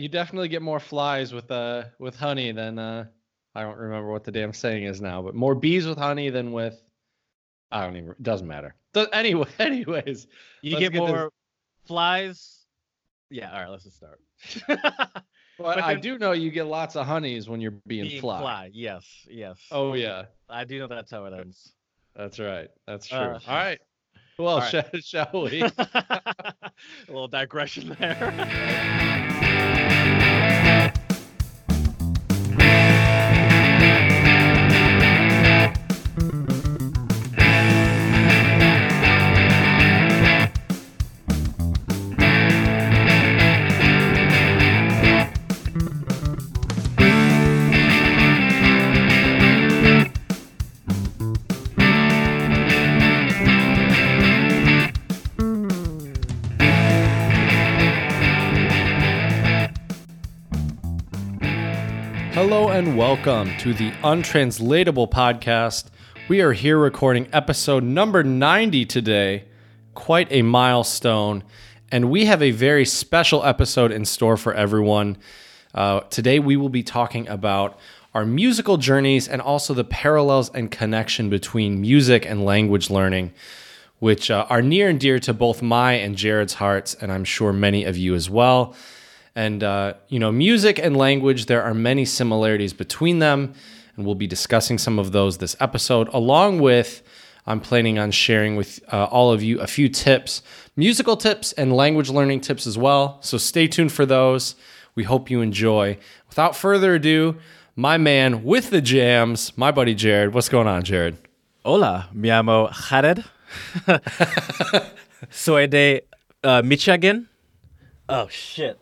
you definitely get more flies with uh with honey than uh I don't remember what the damn saying is now, but more bees with honey than with I don't even. It doesn't matter. So anyway, anyways, You get this- more flies. Yeah. All right. Let's just start. But, but I do know you get lots of honeys when you're being, Being fly. Yes. Yes. Oh yeah, I do know that's how it ends. that's right. That's true. Uh, All right. Well, all right. shall, shall we? A little digression there. Welcome to the Untranslatable Podcast. We are here recording episode number 90 today. Quite a milestone. And we have a very special episode in store for everyone. Uh, today, we will be talking about our musical journeys and also the parallels and connection between music and language learning, which uh, are near and dear to both my and Jared's hearts, and I'm sure many of you as well. And, uh, you know, music and language, there are many similarities between them. And we'll be discussing some of those this episode, along with I'm planning on sharing with uh, all of you a few tips, musical tips and language learning tips as well. So stay tuned for those. We hope you enjoy. Without further ado, my man with the jams, my buddy Jared. What's going on, Jared? Hola, mi amo Jared. Soy de uh, Michigan. Oh shit!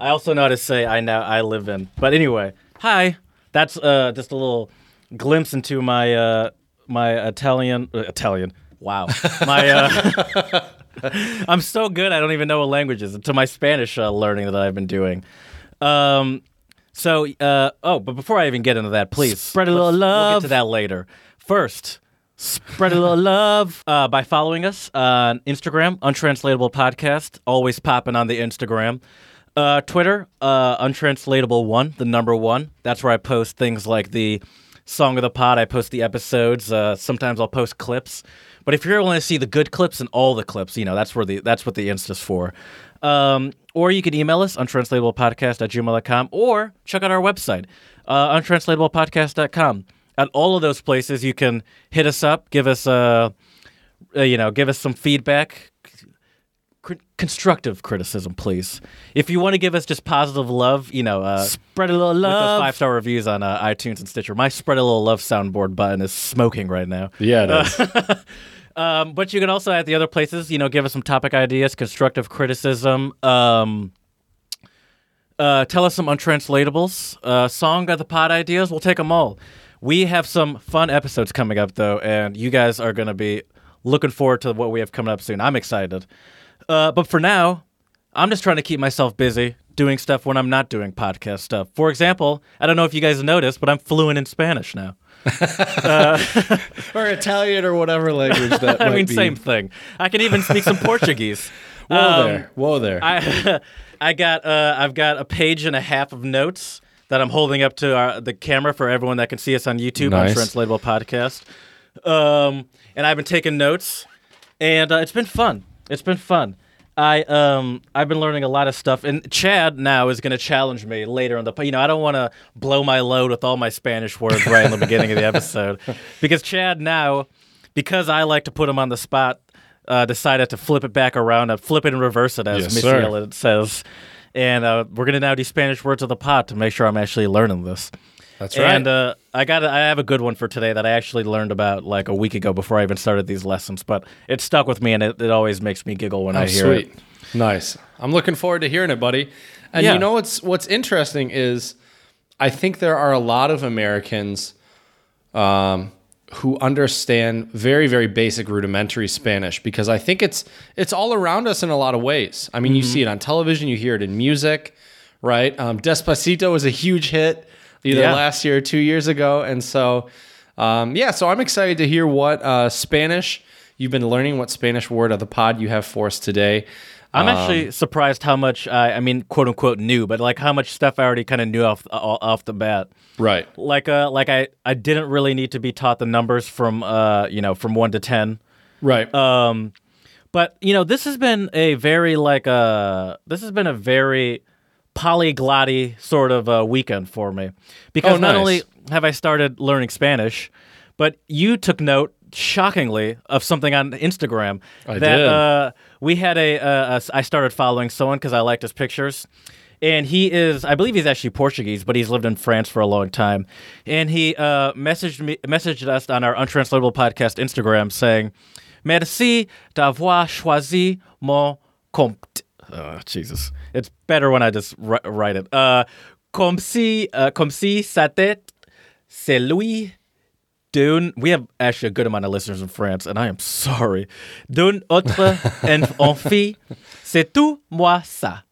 I also know how to say I now I live in. But anyway, hi. That's uh, just a little glimpse into my uh, my Italian uh, Italian. Wow, my. Uh, I'm so good. I don't even know what languages. To my Spanish uh, learning that I've been doing. Um, so, uh, oh, but before I even get into that, please Spread a little let's- We'll love. get to that later. First, spread a little love uh, by following us on Instagram, Untranslatable Podcast, always popping on the Instagram. Uh, Twitter, uh, Untranslatable One, the number one. That's where I post things like the song of the pod. I post the episodes. Uh, sometimes I'll post clips. But if you're wanting to see the good clips and all the clips, you know that's where the that's what the Insta's for. Um, or you can email us untranslatablepodcast at gmail.com or check out our website, uh, untranslatablepodcast.com. At all of those places, you can hit us up, give us uh, uh, you know, give us some feedback, cr- constructive criticism, please. If you want to give us just positive love, you know, uh, Spread a little love. five star reviews on uh, iTunes and Stitcher. My spread a little love soundboard button is smoking right now. Yeah, it is. Um, but you can also at the other places, you know, give us some topic ideas, constructive criticism. Um, uh, tell us some untranslatables, uh, song of the pod ideas. We'll take them all. We have some fun episodes coming up though, and you guys are gonna be looking forward to what we have coming up soon. I'm excited. Uh, but for now, I'm just trying to keep myself busy doing stuff when I'm not doing podcast stuff. For example, I don't know if you guys noticed, but I'm fluent in Spanish now. or Italian or whatever language that I mean, be. same thing. I can even speak some Portuguese. Whoa Um, there. Whoa there. I I got uh, I've got a page and a half of notes that I'm holding up to our, the camera for everyone that can see us on YouTube Nice. on Translatable Podcast. Um, and I've been taking notes, and uh, it's been fun. It's been fun. I um I've been learning a lot of stuff, and Chad now is going to challenge me later on the. You know, I don't want to blow my load with all my Spanish words right in the beginning of the episode, because Chad now, because I like to put him on the spot, uh, decided to flip it back around, uh, flip it and reverse it as Yes, Missy sir. Says, and uh, we're going to now do Spanish words of the pot to make sure I'm actually learning this. That's right. And uh, I got I have a good one for today that I actually learned about like a week ago before I even started these lessons, but it stuck with me and it, it always makes me giggle when Oh, I hear sweet. it. Nice. I'm looking forward to hearing it, buddy. And Yeah. you know what's what's interesting is I think there are a lot of Americans um, who understand very very basic rudimentary Spanish because I think it's it's all around us in a lot of ways. I mean, you see it on television, you hear it in music, right? Um, Despacito was a huge hit either Yeah. last year or two years ago, and so um, yeah. So I'm excited to hear what uh, Spanish you've been learning, what Spanish word of the pod you have for us today. I'm actually surprised how much I, I mean, quote unquote, knew, but like how much stuff I already kind of knew off off the bat. Right. Like uh, like I I didn't really need to be taught the numbers from uh, you know, from one to ten. Right. Um, but you know, this has been a very like uh, this has been a very polyglotty sort of uh, weekend for me because Oh, not only have I started learning Spanish, but you took note shockingly of something on Instagram I that did. Uh, we had a, uh, a I started following someone because I liked his pictures. And he is, I believe he's actually Portuguese, but he's lived in France for a long time. And he uh, messaged me, messaged us on our untranslatable podcast Instagram saying, "Merci d'avoir choisi mon compte." Oh, Jesus, it's better when I just ri- write it. Uh, comme si, uh, comme si sa tête, c'est lui d'une. We have actually a good amount of listeners in France, and I am sorry. D'une autre en- c'est tout moi ça.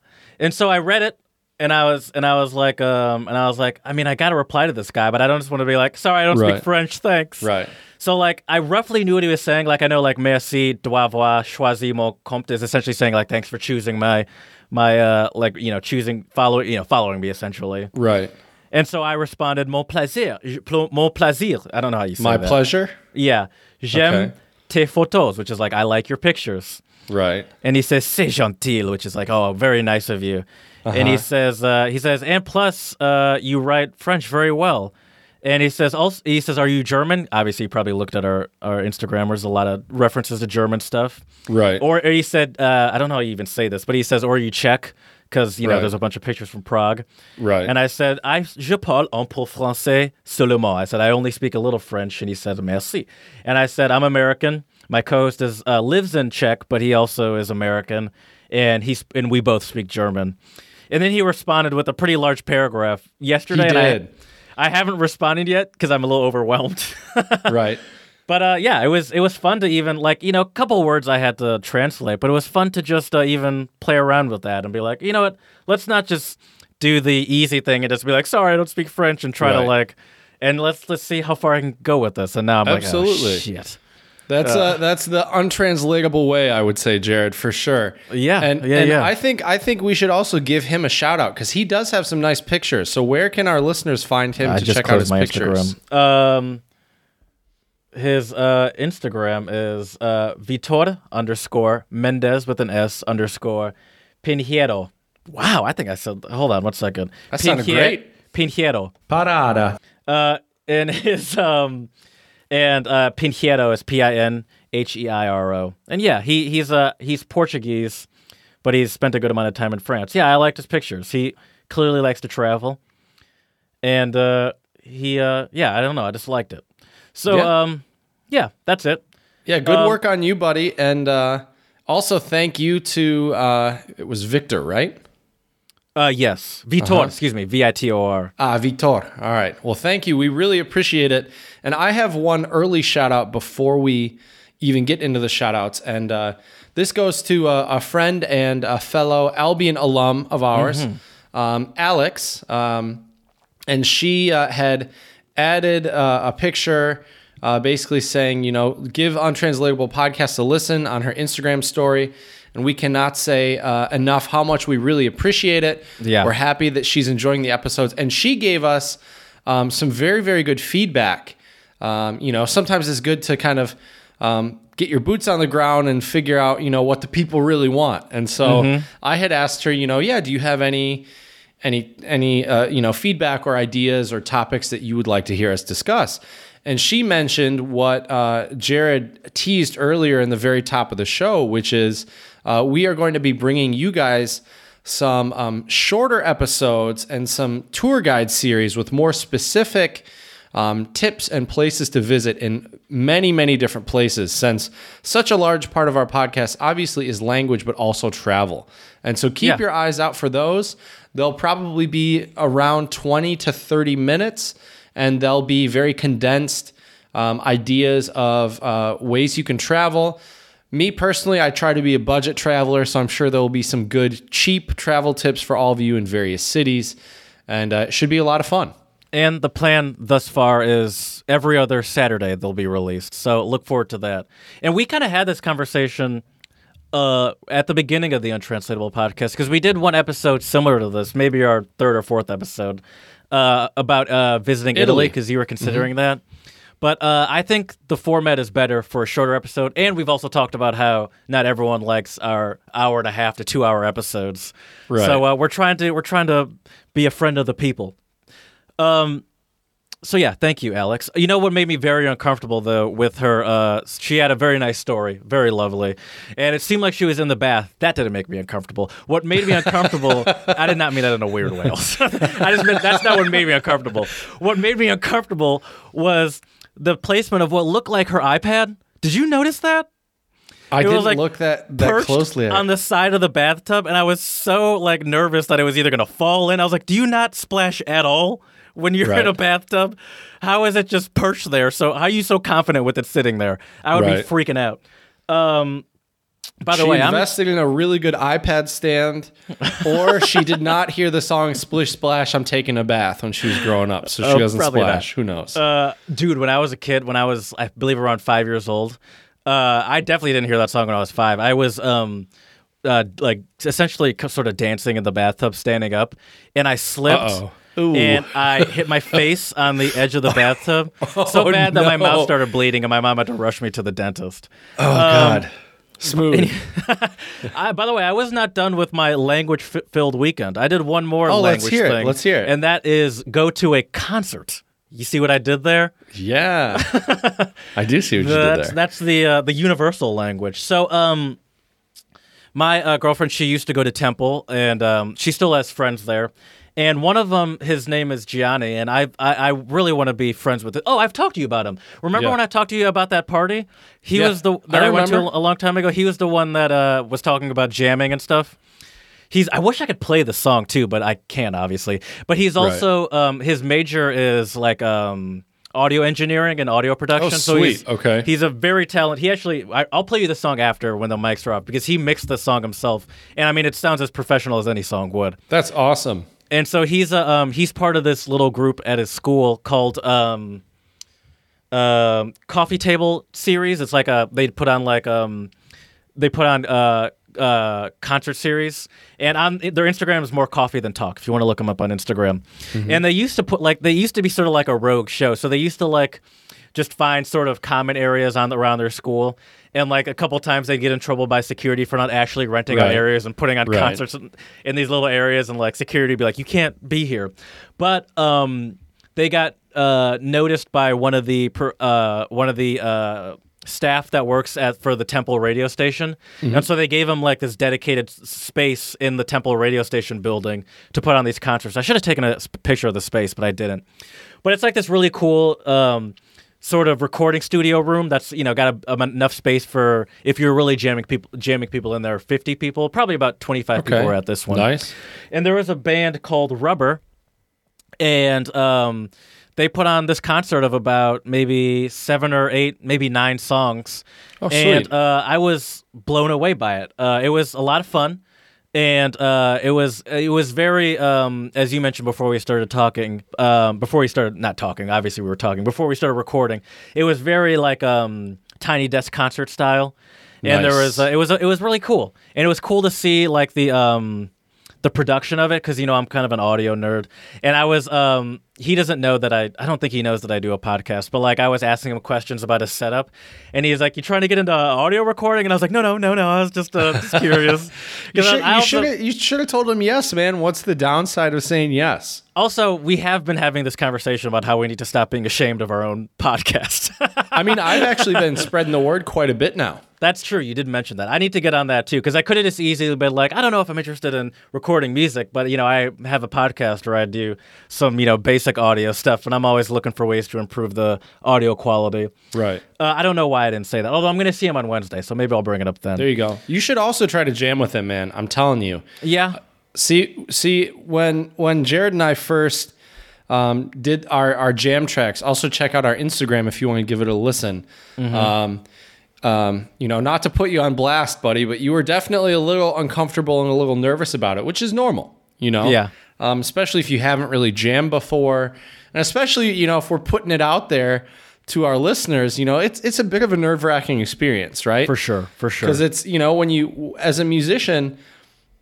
And so I read it, and I was, and I was like, um, and I was like, I mean, I got to reply to this guy, but I don't just want to be like, sorry, I don't Right. speak French, thanks. Right. So like, I roughly knew what he was saying. Like, I know like merci d'avoir choisi mon compte is essentially saying like, thanks for choosing my, my, uh, like you know, choosing following, you know, following me essentially. Right. And so I responded, mon plaisir, mon plaisir. I don't know how you say My that. pleasure. Yeah. J'aime Okay. tes photos, which is like, I like your pictures. Right. And he says, c'est gentil, which is like, oh, very nice of you. And he says, uh, he says, and plus, uh, you write French very well. And he says, also, he says, are you German? Obviously, you probably looked at our, our Instagram. There's a lot of references to German stuff. Right. Or, or he said, uh, I don't know how you even say this, but he says, or are you Czech? Because, you know, Right. there's a bunch of pictures from Prague. Right. And I said, I, je parle un peu français seulement. I said, I only speak a little French. And he said, merci. And I said, I'm American. My co-host is, uh, lives in Czech, but he also is American. And he's, and we both speak German. And then he responded with a pretty large paragraph yesterday. He and I- I, haven't responded yet because I'm a little overwhelmed. right. But uh, yeah, it was it was fun to even like you know a couple words I had to translate, but it was fun to just uh, even play around with that and be like, you know what, let's not just do the easy thing and just be like, sorry, I don't speak French, and try to like, and let's let's see how far I can go with this. And now I'm Absolutely. like, oh, shit. That's uh, that's the untranslatable way, I would say, Jared, for sure. Yeah, and yeah, and yeah. I think I think we should also give him a shout out because he does have some nice pictures. So where can our listeners find him I to check out his my pictures? Instagram. Um, his uh, Instagram is uh, Vitor underscore Mendes with an S underscore Pinheiro. Wow, I think I said. Hold on one second. That sounded great. Pinheiro. Parada. Uh, and his um, and uh, Pinheiro is P I N H E I R O. And yeah, he he's uh he's Portuguese, but he's spent a good amount of time in France. Yeah, I liked his pictures. He clearly likes to travel, and uh, he uh yeah, I don't know, I just liked it. So Yeah. um, yeah, that's it. Yeah, good Um, work on you, buddy. And uh, also thank you to uh, it was Victor, right? Uh, yes, Vitor. Excuse me, V I T O R. Ah, Victor. All right. Well, thank you. We really appreciate it. And I have one early shout out before we even get into the shout outs. And uh, this goes to a, a friend and a fellow Albion alum of ours, um, Alex. Um, and she uh, had added uh, a picture uh, basically saying, you know, give Untranslatable Podcast a listen on her Instagram story. And we cannot say uh, enough how much we really appreciate it. Yeah. We're happy that she's enjoying the episodes. And she gave us um, some very, very good feedback. Um, you know, sometimes it's good to kind of um, get your boots on the ground and figure out, you know, what the people really want. And so I had asked her, you know, yeah, do you have any any any uh, you know feedback or ideas or topics that you would like to hear us discuss? And she mentioned what uh, Jared teased earlier in the very top of the show, which is uh, we are going to be bringing you guys some um, shorter episodes and some tour guide series with more specific um, tips and places to visit in many, many different places, since such a large part of our podcast obviously is language, but also travel. And so keep Yeah. your eyes out for those. They'll probably be around 20 to 30 minutes, and they'll be very condensed um, ideas of uh, ways you can travel. Me personally, I try to be a budget traveler, so I'm sure there will be some good, cheap travel tips for all of you in various cities, and uh, it should be a lot of fun. And the plan thus far is every other Saturday they'll be released. So look forward to that. And we kind of had this conversation uh, at the beginning of the Untranslatable podcast because we did one episode similar to this, maybe our third or fourth episode, uh, about uh, visiting Italy because you were considering that. But uh, I think the format is better for a shorter episode, and we've also talked about how not everyone likes our hour and a half to two hour episodes. Right. So uh, we're trying to we're trying to be a friend of the people. Um, so yeah, thank you, Alex. You know what made me very uncomfortable though with her? Uh, she had a very nice story, very lovely, and it seemed like she was in the bath. That didn't make me uncomfortable. What made me uncomfortable? I did not mean that in a weird way. Also. I just meant that's not what made me uncomfortable. What made me uncomfortable was the placement of what looked like her iPad. Did you notice that? I It didn't like, look that that closely at on the side of the bathtub, and I was so like nervous that it was either gonna fall in. I was like, "Do you not splash at all when you're in a bathtub? How is it just perched there? So how are you so confident with it sitting there? I would Right. be freaking out." Um, by the she way, I'm invested in a really good iPad stand, or she did not hear the song "Splish Splash." I'm taking a bath when she was growing up, so she Oh, doesn't probably not. splash. Who knows? uh, dude. When I was a kid, when I was I believe around five years old, uh, I definitely didn't hear that song when I was five. I was um. Uh, like essentially sort of dancing in the bathtub, standing up, and I slipped Uh-oh. Ooh. and I hit my face on the edge of the bathtub so Oh, bad that my mouth started bleeding, and my mom had to rush me to the dentist. oh God, smooth. I, by the way, I was not done with my language-filled weekend. I did one more Oh, let's language hear it. Let's hear it. And that is go to a concert. You see what I did there? yeah, I do see what you did That's there. that's the uh, the universal language. So, um, my uh, girlfriend, she used to go to Temple, and um, she still has friends there. And one of them, his name is Gianni, and I I, I really want to be friends with it. Oh, I've talked to you about him. Remember Yeah. when I talked to you about that party? He Yeah, was the I that I, went to a long time ago. He was the one that uh, was talking about jamming and stuff. He's. I wish I could play the song too, but I can't obviously. But he's also um, his major is like um, audio engineering and audio production. Oh, So he's, sweet. Okay. He's a very talented. He actually. I, I'll play you the song after when the mics are off because he mixed the song himself, and I mean it sounds as professional as any song would. That's awesome. And so he's a um, he's part of this little group at his school called um, um, Coffee Table Series. It's like a they put on like um, they put on uh, uh, concert series, and on their Instagram is more coffee than talk. If you want to look them up on Instagram, and they used to put like they used to be sort of like a rogue show. So they used to like just find sort of common areas on around their school. And like a couple times they get in trouble by security for not actually renting out areas and putting on Right. concerts in, in these little areas, and like security would be like, "You can't be here." But um, they got uh, noticed by one of the per, uh, one of the uh, staff that works at for the Temple radio station, and so they gave him like this dedicated space in the Temple radio station building to put on these concerts. I should have taken a picture of the space, but I didn't. But it's like this really cool. Um, Sort of recording studio room that's you know got a, enough space for if you're really jamming people jamming people in there. Fifty people, probably about twenty five people were at this one Nice. and there was a band called Rubber, and um, they put on this concert of about maybe seven or eight, maybe nine songs. Oh, and uh, I was blown away by it. Uh, it was a lot of fun, and uh, it was it was very um, as you mentioned before we started talking. Um, before we started not talking, obviously we were talking before we started recording. It was very like um, tiny desk concert style. And there was uh, it was it was really cool, and it was cool to see like the um, the production of it because you know I'm kind of an audio nerd, and I was um he doesn't know that I I don't think he knows that I do a podcast, but like I was asking him questions about his setup, and he's like, "You're trying to get into audio recording?" And I was like, "No, no, no, no, I was just uh, just curious." You I- should, I also- should have you should have told him yes, man. What's the downside of saying yes? also, we have been having this conversation about how we need to stop being ashamed of our own podcast. I mean, I've actually been spreading the word quite a bit now. That's true. You did mention that. I need to get on that too because I could have just easily been like, I don't know if I'm interested in recording music, but you know, I have a podcast where I do some you know basic audio stuff, and I'm always looking for ways to improve the audio quality. Right. Uh, I don't know why I didn't say that. Although I'm going to see him on Wednesday, so maybe I'll bring it up then. There you go. You should also try to jam with him, man. I'm telling you. yeah. See, see, when when Jared and I first um, did our our jam tracks, also check out our Instagram if you want to give it a listen. Mm-hmm. Um, um, you know, not to put you on blast, buddy, but you were definitely a little uncomfortable and a little nervous about it, which is normal. You know, Yeah. Um, especially if you haven't really jammed before, and especially you know if we're putting it out there to our listeners, you know, it's it's a bit of a nerve wracking experience, right? For sure, for sure. because it's you know when you as a musician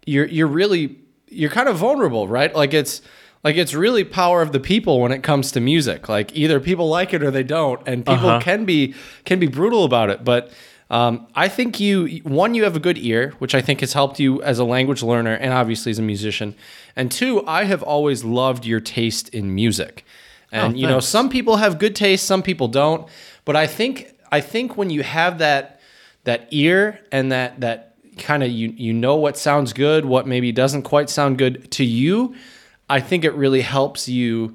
you're you're really you're kind of vulnerable right like it's like it's really power of the people when it comes to music like either people like it or they don't and people Uh-huh. can be can be brutal about it but um, I think you one you have a good ear, which I think has helped you as a language learner and obviously as a musician. And two, I have always loved your taste in music. And Oh, you know, some people have good taste, some people don't. But I think I think when you have that that ear and that that kind of you you know what sounds good, what maybe doesn't quite sound good to you, I think it really helps you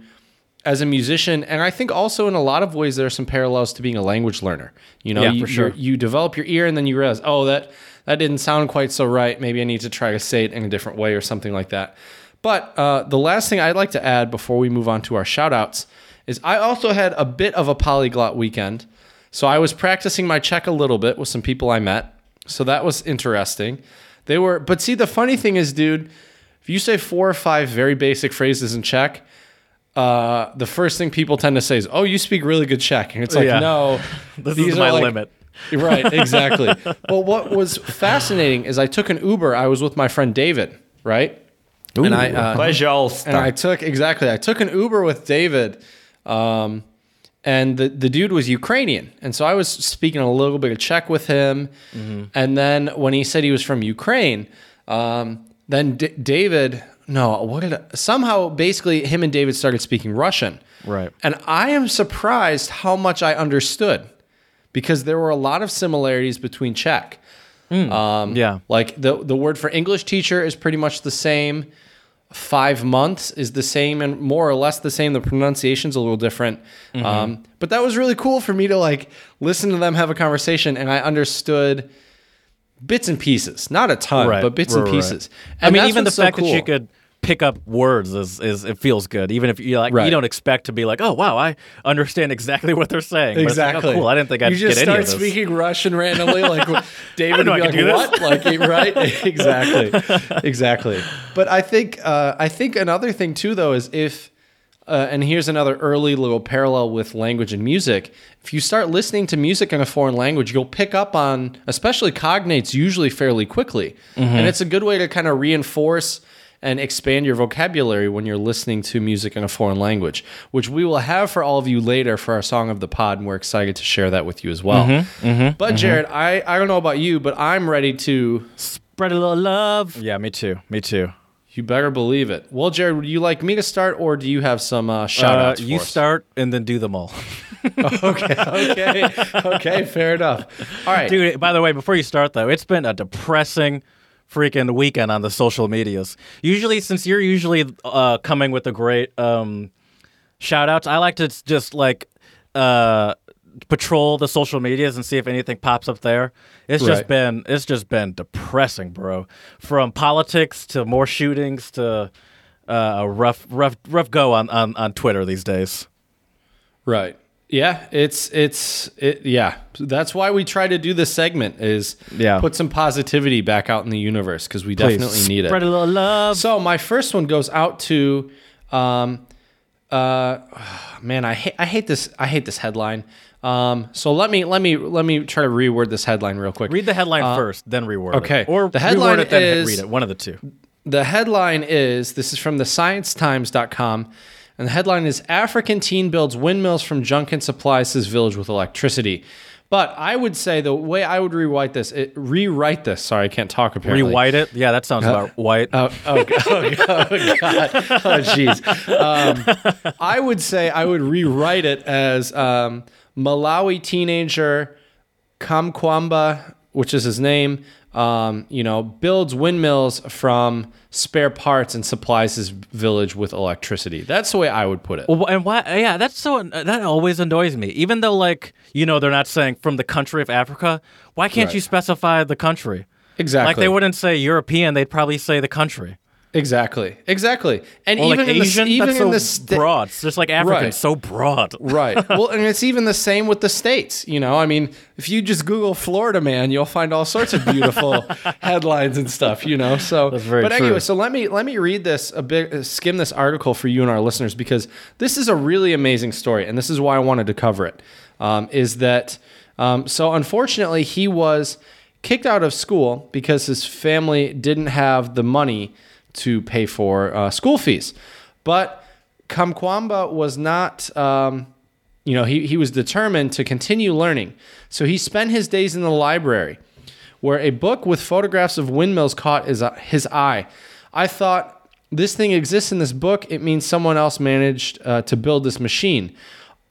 as a musician and I think also in a lot of ways there are some parallels to being a language learner. You know, Yeah, you, for sure. you're- develop your ear and then you realize, "Oh, that that didn't sound quite so right. Maybe I need to try to say it in a different way or something like that." But uh, the last thing I'd like to add before we move on to our shout outs is I also had a bit of a polyglot weekend. So I was practicing my Czech a little bit with some people I met. So that was interesting. They were, but see, the funny thing is, dude, if you say four or five very basic phrases in Czech, uh, the first thing people tend to say is, "Oh, you speak really good Czech," and it's like, yeah. no, this these is my like, limit. right, exactly. but what was fascinating is I took an Uber. I was with my friend David, right? Ooh, and I uh, and I took exactly. I took an Uber with David, um, and the the dude was Ukrainian, and so I was speaking a little bit of Czech with him. Mm-hmm. And then when he said he was from Ukraine, um, then D- David no, what did I, somehow basically him and David started speaking Russian, Right. and I am surprised how much I understood because there were a lot of similarities between Czech. Um, Yeah. like the the word for English teacher is pretty much the same. Five months is the same and more or less the same. The pronunciation's a little different. Mm-hmm. Um, but that was really cool for me to like listen to them have a conversation and I understood bits and pieces, not a ton, Right, but bits right, and right. pieces. I mean, even the so fact that you could pick up words is, is it feels good. Even if you like, Right. you don't expect to be like, oh wow, I understand exactly what they're saying. But it's like, oh, Exactly. cool. I didn't think I'd you just start any of this. speaking Russian randomly, like David would be like, "What?" Like, right? exactly, exactly. But I think, uh, I think another thing too, though, is if, uh, and here's another early little parallel with language and music. If you start listening to music in a foreign language, you'll pick up on, especially cognates, usually fairly quickly, Mm-hmm. and it's a good way to kind of reinforce and expand your vocabulary when you're listening to music in a foreign language, which we will have for all of you later for our song of the pod, and we're excited to share that with you as well. Mm-hmm, but Jared, I, I don't know about you, but I'm ready to. Spread a little love. Yeah, me too. Me too. You better believe it. Well, Jared, would you like me to start, or do you have some uh, shout Uh, you for us? start and then do them all. Okay, okay, okay, fair enough. All right, Dude, by the way, before you start though, it's been a depressing freaking weekend on the social medias. Usually, since you're usually uh, coming with the great um, shout outs, I like to just like uh, patrol the social medias and see if anything pops up there. It's just been it's just been depressing, bro. From politics to more shootings to uh, a rough rough rough go on, on on Twitter these days. Right. Yeah, it's it's it yeah. That's why we try to do this segment is Yeah. put some positivity back out in the universe because we definitely need Spread it. a little love. So my first one goes out to um uh man, I hate I hate this I hate this headline. Um so let me let me let me try to reword this headline real quick. Read the headline first, then reword okay. it. Or The headline reword it, then is- read it. One of the two. The headline is this is from the sciencetimes.com and the headline is African teen builds windmills from junk and supplies his village with electricity. But I would say the way I would rewrite this, it, rewrite this. Sorry, I can't talk apparently. Rewhite it. Yeah, that sounds about white. Oh, oh, oh, oh, God. Oh, jeez. Um, I would say I would rewrite it as um, Malawi teenager Kamkwamba, which is his name, um, you know, builds windmills from spare parts and supplies his village with electricity. That's the way I would put it. Well, and why? Yeah, that's so. That always annoys me. Even though, like, you know, they're not saying from the country of Africa. Why can't Right. you specify the country? Exactly. Like, they wouldn't say European. They'd probably say the country. Exactly. Exactly. And even like in Asian, the even that's in so the sta- broad. It's just like African, Right. so broad. Right. Well, and it's even the same with the states. You know, I mean, if you just Google Florida man, you'll find all sorts of beautiful headlines and stuff. You know, so That's very but true. anyway, so let me let me read this a bit, uh, skim this article for you and our listeners because this is a really amazing story, and this is why I wanted to cover it. Um, is that um, so? Unfortunately, he was kicked out of school because his family didn't have the money to pay for uh, school fees, but Kamkwamba was not. Um, you know, he, he was determined to continue learning. So he spent his days in the library, where a book with photographs of windmills caught his, his eye. I thought, this thing exists in this book. It means someone else managed uh, to build this machine.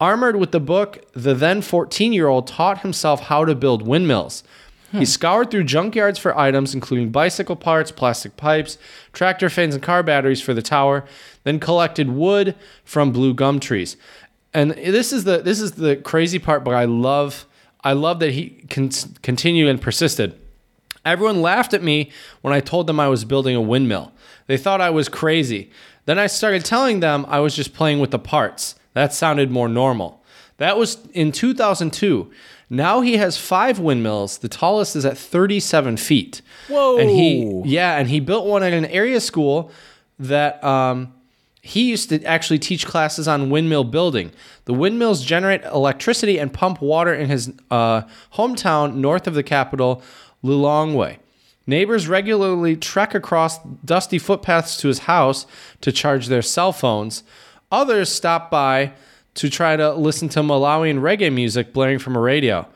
Armored with the book, the then 14 year old taught himself how to build windmills. He scoured through junkyards for items including bicycle parts, plastic pipes, tractor fins, and car batteries for the tower, then collected wood from blue gum trees. And this is the this is the crazy part, but I love I love that he con- continued and persisted. Everyone laughed at me when I told them I was building a windmill. They thought I was crazy. Then I started telling them I was just playing with the parts. That sounded more normal. That was in 2002. Now he has five windmills. The tallest is at 37 feet. Whoa. And he, yeah, and he built one at an area school that um, he used to actually teach classes on windmill building. The windmills generate electricity and pump water in his uh, hometown north of the capital, Lilongwe. Neighbors regularly trek across dusty footpaths to his house to charge their cell phones. Others stop by to try to listen to Malawian reggae music blaring from a radio.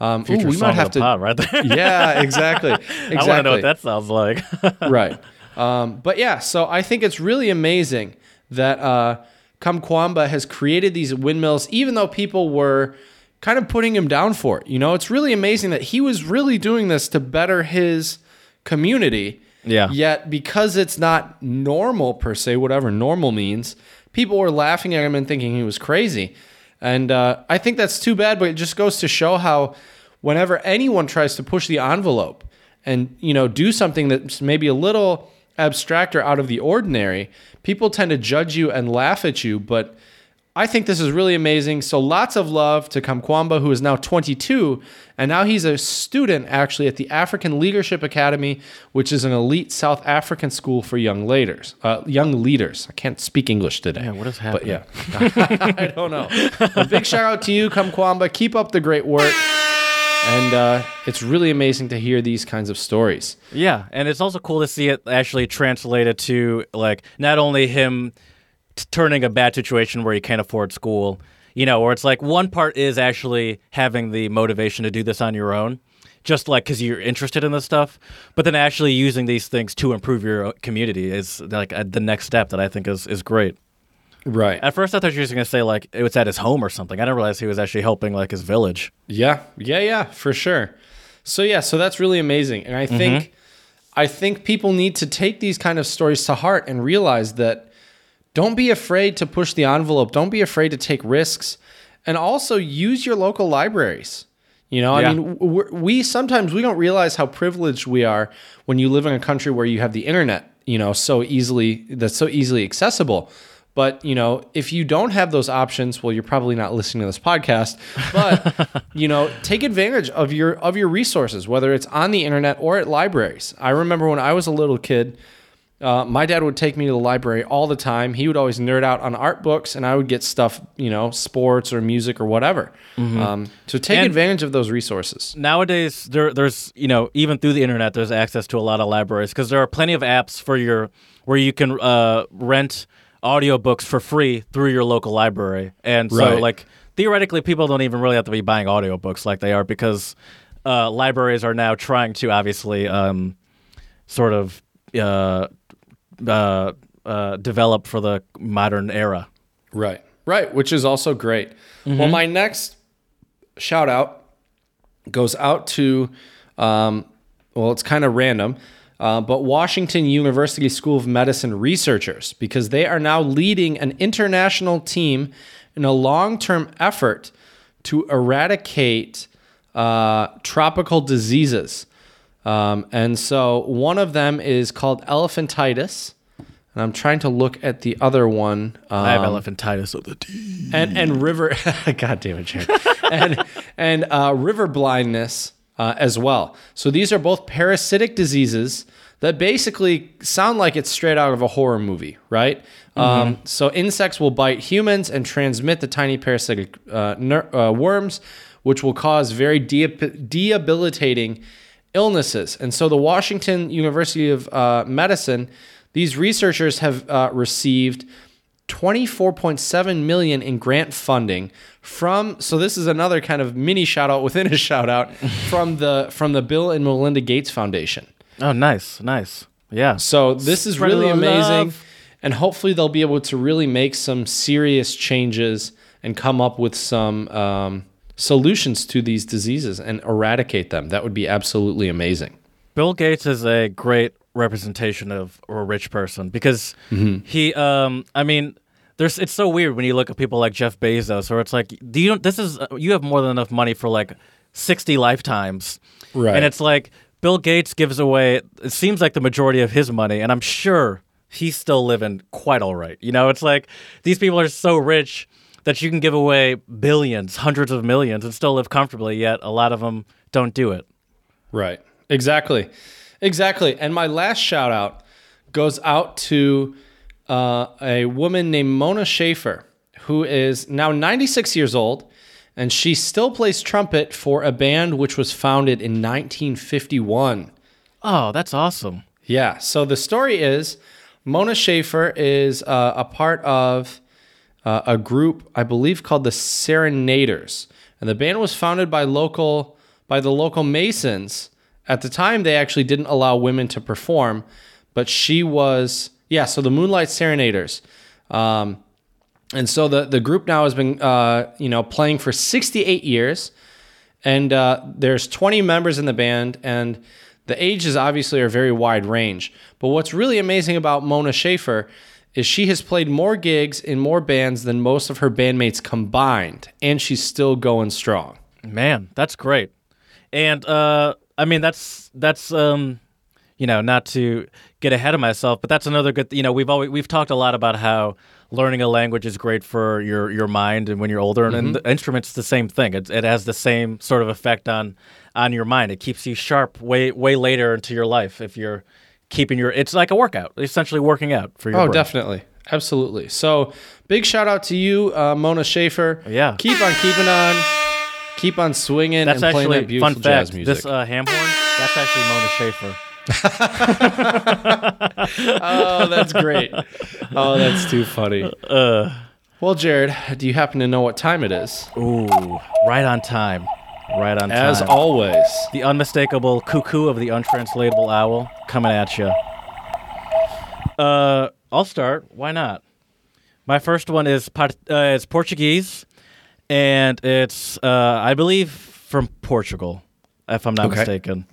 Um, ooh, we might have to. right there. Yeah, exactly. exactly. I want to know what that sounds like. right. Um, but yeah, so I think it's really amazing that uh, Kamkwamba has created these windmills, even though people were kind of putting him down for it. You know, it's really amazing that he was really doing this to better his community. Yeah. Yet, because it's not normal per se, whatever normal means, people were laughing at him and thinking he was crazy. And uh, I think that's too bad, but it just goes to show how whenever anyone tries to push the envelope and you know do something that's maybe a little abstract or out of the ordinary, people tend to judge you and laugh at you. But I think this is really amazing. So lots of love to Kamkwamba, who is now 22, and now he's a student actually at the African Leadership Academy, which is an elite South African school for young leaders. Uh, young leaders. I can't speak English today. Yeah, what is happening? But yeah, I don't know. A big shout out to you, Kamkwamba. Keep up the great work. And uh, it's really amazing to hear these kinds of stories. Yeah, and it's also cool to see it actually translated to like not only him turning a bad situation where you can't afford school, you know, where it's like one part is actually having the motivation to do this on your own, just like because you're interested in this stuff, but then actually using these things to improve your community is like uh, the next step that I think is is great. Right. At first, I thought you were just gonna say like it was at his home or something. I didn't realize he was actually helping like his village. Yeah, yeah, yeah, for sure. So yeah, so that's really amazing, and I think, I think people need to take these kind of stories to heart and realize that don't be afraid to push the envelope. Don't be afraid to take risks, and also use your local libraries. You know, Yeah. I mean, we sometimes we don't realize how privileged we are when you live in a country where you have the internet. You know, so easily that's so easily accessible. But you know, if you don't have those options, well, you're probably not listening to this podcast. But you know, take advantage of your of your resources, whether it's on the internet or at libraries. I remember when I was a little kid, uh, my dad would take me to the library all the time. He would always nerd out on art books, and I would get stuff, you know, sports or music or whatever. Um, so take And- advantage of those resources. nowadays there there's you know even through the internet there's access to a lot of libraries because there are plenty of apps for your where you can uh, rent audiobooks for free through your local library and so Right. like theoretically people don't even really have to be buying audiobooks like they are because uh, libraries are now trying to obviously um, sort of uh, uh, uh, develop for the modern era Right. Right, which is also great. Well, my next shout out goes out to, um, well, it's kind of random, uh, but Washington University School of Medicine researchers, because they are now leading an international team in a long term effort to eradicate uh, tropical diseases. Um, and so one of them is called elephantitis. And I'm trying to look at the other one. Um, I have elephantitis of the D. and and river god damn it Jared. and and uh, river blindness uh, as well so these are both parasitic diseases that basically sound like it's straight out of a horror movie right um, so insects will bite humans and transmit the tiny parasitic uh, ner- uh, worms which will cause very de- debilitating illnesses and so the washington university of uh, medicine these researchers have uh, received 24.7 million in grant funding from so this is another kind of mini shout out within a shout out from the from the Bill and Melinda Gates Foundation. Oh, nice, nice. Yeah. So this is Spread really amazing love. and hopefully they'll be able to really make some serious changes and come up with some um, solutions to these diseases and eradicate them. That would be absolutely amazing. Bill Gates is a great representation of a rich person because Mm-hmm. he um I mean there's it's so weird when you look at people like Jeff Bezos or it's like do you this is you have more than enough money for like 60 lifetimes. Right. And it's like Bill Gates gives away it seems like the majority of his money and I'm sure he's still living quite all right. You know, it's like these people are so rich that you can give away billions, hundreds of millions and still live comfortably yet a lot of them don't do it. Right. Exactly. Exactly. And my last shout out goes out to uh, a woman named Mona Schaefer, who is now 96 years old, and she still plays trumpet for a band which was founded in 1951. Oh, that's awesome. Yeah. So the story is Mona Schaefer is uh, a part of uh, a group, I believe, called the Serenaders, and the band was founded by local by the local Masons. At the time, they actually didn't allow women to perform, but she was yeah. So the Moonlight Serenaders. Um, and so the, the group now has been uh, you know playing for 68 years and uh, there's 20 members in the band and the ages obviously are very wide range but what's really amazing about mona schaefer is she has played more gigs in more bands than most of her bandmates combined and she's still going strong Man, that's great. And uh I mean that's that's um you know, not to get ahead of myself, but that's another good you know, we've always we've talked a lot about how learning a language is great for your your mind and when you're older and, and the instrument's the same thing. It it has the same sort of effect on on your mind. It keeps you sharp way way later into your life if you're keeping your it's like a workout, essentially working out for your oh brain. definitely absolutely so big shout out to you uh, mona schaefer Yeah. keep on keeping on keep on swinging That's and playing actually that beautiful fun jazz fact. music This uh, ham horn, that's actually Mona Schaefer. Oh, that's great. oh, that's too funny. Uh. well, Jared, do you happen to know what time it is? Ooh, right on time. Right on As time. always. the unmistakable cuckoo of the untranslatable owl coming at you. Uh, I'll start. Why not? My first one is uh, it's Portuguese, and it's uh, I believe from Portugal, if I'm not Okay. mistaken.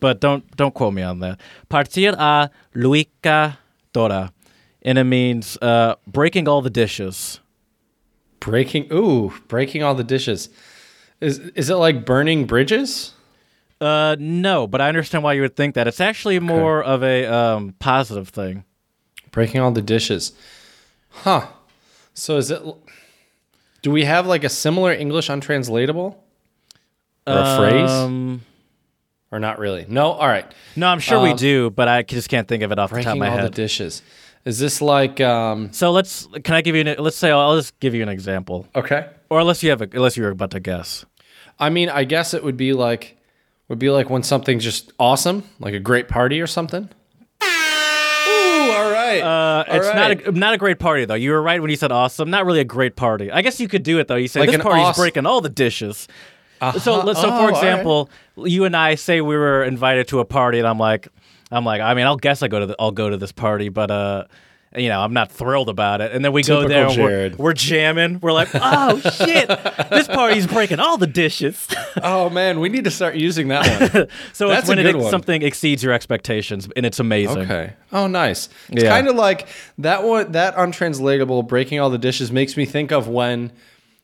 But don't don't quote me on that. Partir a loiça toda, and it means uh, breaking all the dishes. Breaking ooh, breaking all the dishes. Is is it like burning bridges? Uh, no, but I understand why you would think that. It's actually more of a um, positive thing. Breaking all the dishes. Huh. So is it do we have like a similar English untranslatable? Or a phrase? Um, Or not really? No? All right. no, I'm sure we Um, do, but I just can't think of it off the top of my head. Breaking all the dishes. Is this like um so let's. Can I give you? An, let's say I'll just give you an example, okay. or unless you have, a, unless you're about to guess. I mean, I guess it would be like would be like when something's just awesome, like a great party or something. Ooh, all right. Uh, it's All not a not a great party though. You were right when you said awesome. Not really a great party. I guess you could do it though. You say Like this party's awesome- breaking all the dishes. So, Uh-huh. let's so Oh, all for right. example, you and I say we were invited to a party, and I'm like, I'm like, I mean, I'll guess I go to the, I'll go to this party, but uh, you know, I'm not thrilled about it. And then we go there, and we're, we're jamming. We're like, oh shit, this party's breaking all the dishes. oh man, we need to start using that one. so That's it's when it, something exceeds your expectations, and it's amazing. Okay. Oh, nice. It's Yeah. kind of like that one. That untranslatable breaking all the dishes makes me think of when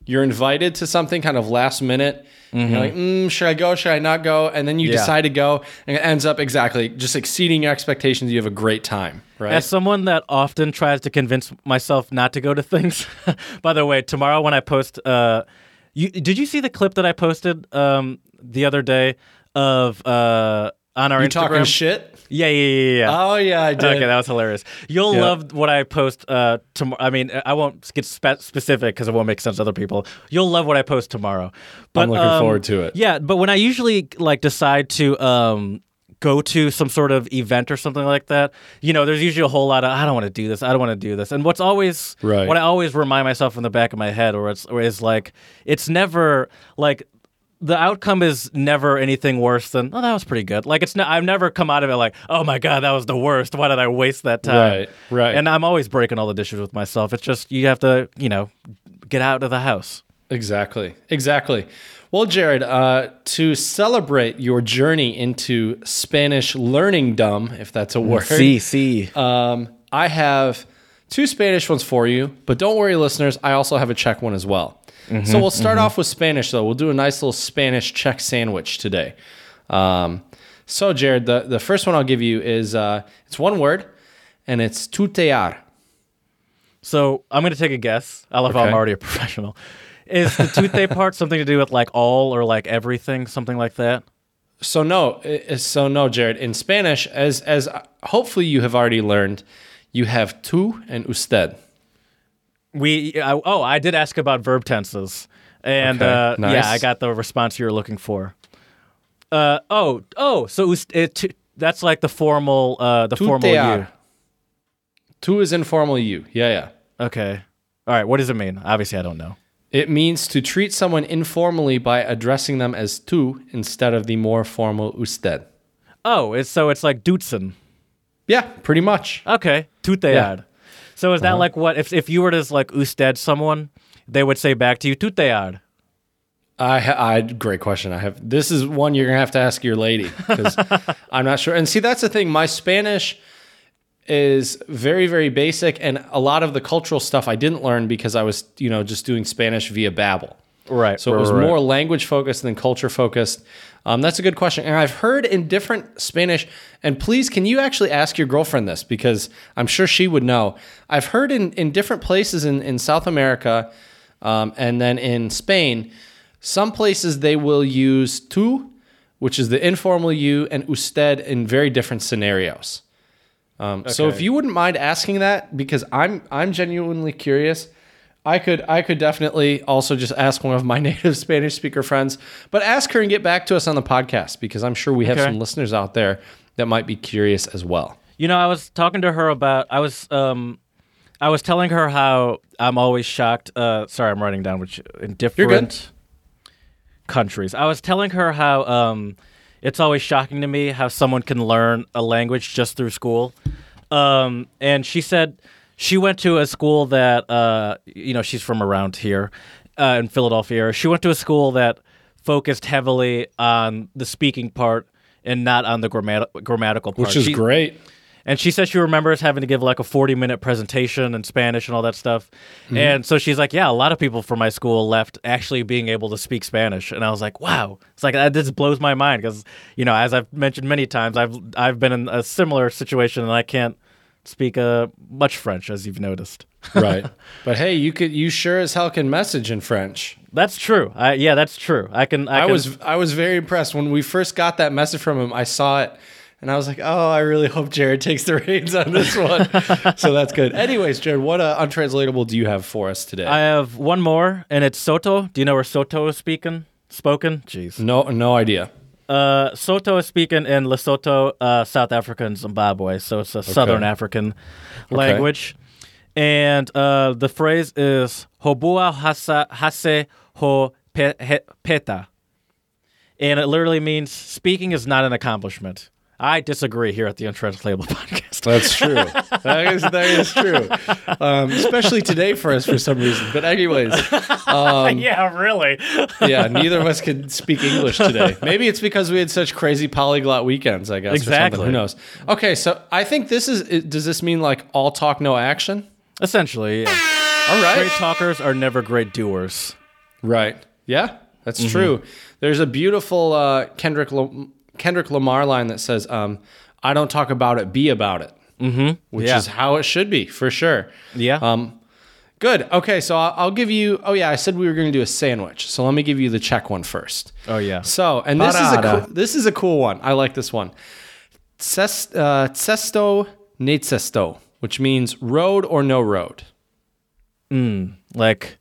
you're invited to something kind of last minute. and You're like, mm, should I go? Should I not go? And then you Mm-hmm. Yeah. decide to go, and it ends up exactly just exceeding your expectations. You have a great time, right? As someone that often tries to convince myself not to go to things, by the way, tomorrow when I post, uh, you did you see the clip that I posted um, the other day of uh, on our you Instagram? talking shit? Yeah, yeah, yeah, yeah. Oh yeah, I did. Okay, that was hilarious. You'll Yeah. love what I post uh, tomorrow. I mean, I won't get spe- specific because it won't make sense to other people. You'll love what I post tomorrow. But, I'm looking um, forward to it. Yeah, but when I usually like decide to um, go to some sort of event or something like that, you know, there's usually a whole lot of I don't want to do this, I don't want to do this, and what's always Right. what I always remind myself in the back of my head, or it's or is like it's never like the outcome is never anything worse than oh that was pretty good. Like it's not I've never come out of it like oh my god that was the worst. Why did I waste that time? Right, right. And I'm always breaking all the dishes with myself. It's just you have to you know get out of the house. Exactly. Exactly. Well, Jared, uh, to celebrate your journey into Spanish learning dumb, if that's a word, see. um, I have two Spanish ones for you, but don't worry, listeners, I also have a Czech one as well. So we'll start off with Spanish, though. We'll do a nice little Spanish Czech sandwich today. Um, so, Jared, the, the first one I'll give you is uh, it's one word, and it's tutear. So I'm going to take a guess. I love how I'm already a professional. Is the toothache part something to do with like all or like everything, something like that? So no, uh, so no, Jared. In Spanish, as as hopefully you have already learned, you have tú and usted. We I, oh, I did ask about verb tenses, and Okay, uh, nice. yeah, I got the response you were looking for. Uh oh oh, so us- it, that's like the formal uh the formal you. Tú is informal you. Yeah, yeah. Okay, all right. What does it mean? Obviously, I don't know. It means to treat someone informally by addressing them as tú instead of the more formal usted. Oh, it's so it's like duzen. Yeah, pretty much. Okay, tutead. So is that uh-huh. like what if if you were to like usted someone, they would say back to you tutead. I, I great question. I have this is one you're gonna have to ask your lady because I'm not sure. And see, that's the thing. My Spanish is very very basic, and a lot of the cultural stuff I didn't learn because I was you know just doing Spanish via Babbel. Right. So it was more language focused than culture focused. Um, that's a good question. And I've heard in different Spanish, and please, can you actually ask your girlfriend this? Because I'm sure she would know. I've heard in, in different places in, in South America um, and then in Spain, some places they will use tú, which is the informal you, and usted in very different scenarios. Um, So if you wouldn't mind asking that, because I'm I'm genuinely curious, I could I could definitely also just ask one of my native Spanish speaker friends, but ask her and get back to us on the podcast because I'm sure we have Okay. some listeners out there that might be curious as well. You know, I was talking to her about I was um I was telling her how I'm always shocked. Uh, sorry, I'm writing down which in different countries. I was telling her how um it's always shocking to me how someone can learn a language just through school. Um, and she said she went to a school that uh you know she's from around here uh, in Philadelphia. She went to a school that focused heavily on the speaking part and not on the grammat- grammatical part. Which is She- great. and she says she remembers having to give like a 40 minute presentation in Spanish and all that stuff. Mm-hmm. And so she's like, Yeah, a lot of people from my school left actually being able to speak Spanish. And I was like, Wow. It's like, that just blows my mind because, you know, as I've mentioned many times, I've, I've been in a similar situation and I can't speak uh, much French, as you've noticed. right. But hey, you could you sure as hell can message in French. That's true. I, yeah, that's true. I can. I, I can, was I was very impressed when we first got that message from him. I saw it and I was like, "Oh, I really hope Jared takes the reins on this one." so that's good. Anyways, Jared, what uh, untranslatable do you have for us today? I have one more, and it's Sotho. Do you know where Sotho is speaking? Spoken? Jeez. no no idea. Uh, Sotho is speaking in Lesotho, uh, South Africa, and Zimbabwe. So it's a Southern African language. And uh, the phrase is Hobua hasa, hase ho peta. And it literally means speaking is not an accomplishment. I disagree here at the Untranslatable Podcast. That's true. that is that is true. Um, especially today for us for some reason. But anyways, yeah, really. yeah, neither of us could speak English today. Maybe it's because we had such crazy polyglot weekends. I guess. or something. Exactly. Who knows? Okay, so I think this is. Does this mean like all talk, no action? Essentially, yeah. All right. great talkers are never great doers. Right. Yeah, that's Mm-hmm. true. There's a beautiful uh, Kendrick Kendrick Lamar line that says, um, "I don't talk about it, be about it," mm-hmm. which Yeah. is how it should be for sure. Yeah. Um, good. Okay, so I'll, I'll give you. Oh yeah, I said we were going to do a sandwich, so let me give you the check one first. oh yeah. So, and this is a cool, this is a cool one. I like this one. Cest, uh, cesto necesto, which means road or no road. like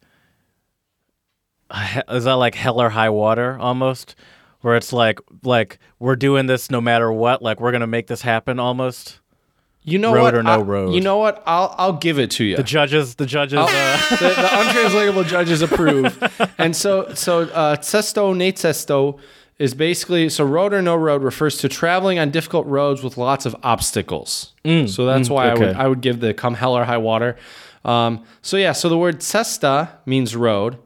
is that like hell or high water almost where it's like like we're doing this no matter what like we're gonna make this happen almost You know Road what? or no I- road? You know what? I'll I'll give it to you. the judges the judges uh, the, the untranslatable judges approve. And so so uh, cesto necesto is basically so road or no road refers to traveling on difficult roads with lots of obstacles. so that's why I would Mm. I would give the come hell or high water. Um, so yeah, so the word cesta means road.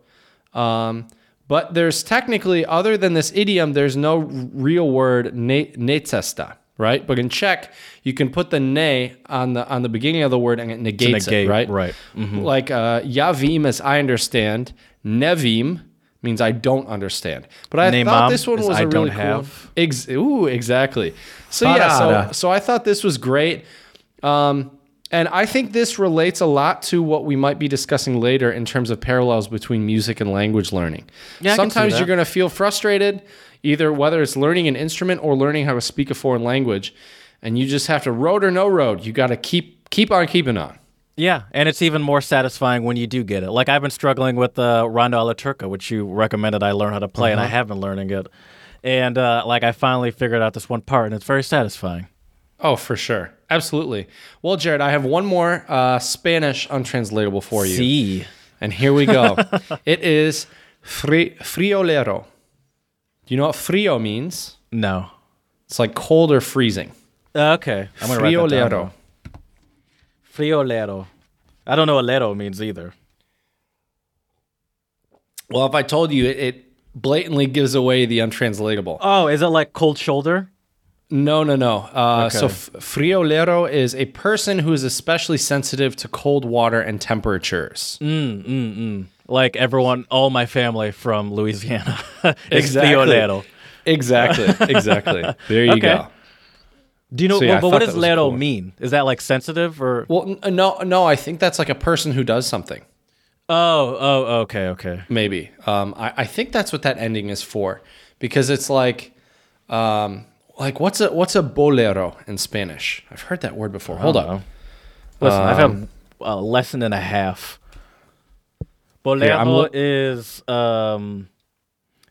Um, but there's technically, other than this idiom, there's no real word ne, necesta, right? But in Czech, you can put the ne on the on the beginning of the word and it negates negate, it, right? right. Mm-hmm. Like uh, yavim, as I understand, nevim means I don't understand. But I thought this one was I a really don't cool. Ex- ooh, exactly. So yeah, so so I thought this was great. Um, and I think this relates a lot to what we might be discussing later in terms of parallels between music and language learning. Yeah, I can see Sometimes you're going to feel frustrated, either whether it's learning an instrument or learning how to speak a foreign language, and you just have to road or no road. You got to keep keep on keeping on. yeah and it's even more satisfying when you do get it like i've been struggling with the rondo alla turca which you recommended i learn how to play and i have been learning it and uh, like i finally figured out this one part and it's very satisfying Oh, for sure, absolutely. Well, Jared, I have one more uh, Spanish untranslatable for you. See. And here we go. it is fri- friolero. Do you know what frio means? no It's like cold or freezing. Uh, okay i'm gonna write that down. Friolero. friolero i don't know what lero means either Well, if I told you, it, it blatantly gives away the untranslatable. oh is it like cold shoulder No, no, no. Uh, So, f- friolero is a person who is especially sensitive to cold water and temperatures. Mm, mm, mm. like everyone, all my family from Louisiana. Exactly. friolero. Exactly, exactly. There you Okay. go. Do you know? So, yeah, I but what does lero cool. mean? Is that like sensitive or? Well, n- no, no. I think that's like a person who does something. Oh, oh, okay, okay. Maybe. Um, I, I think that's what that ending is for, because it's like, um, like what's a what's a bolero in Spanish? I've heard that word before. Hold on. up. don't know. Listen, I've Um, had a lesson and a half. Bolero Yeah, I'm is um,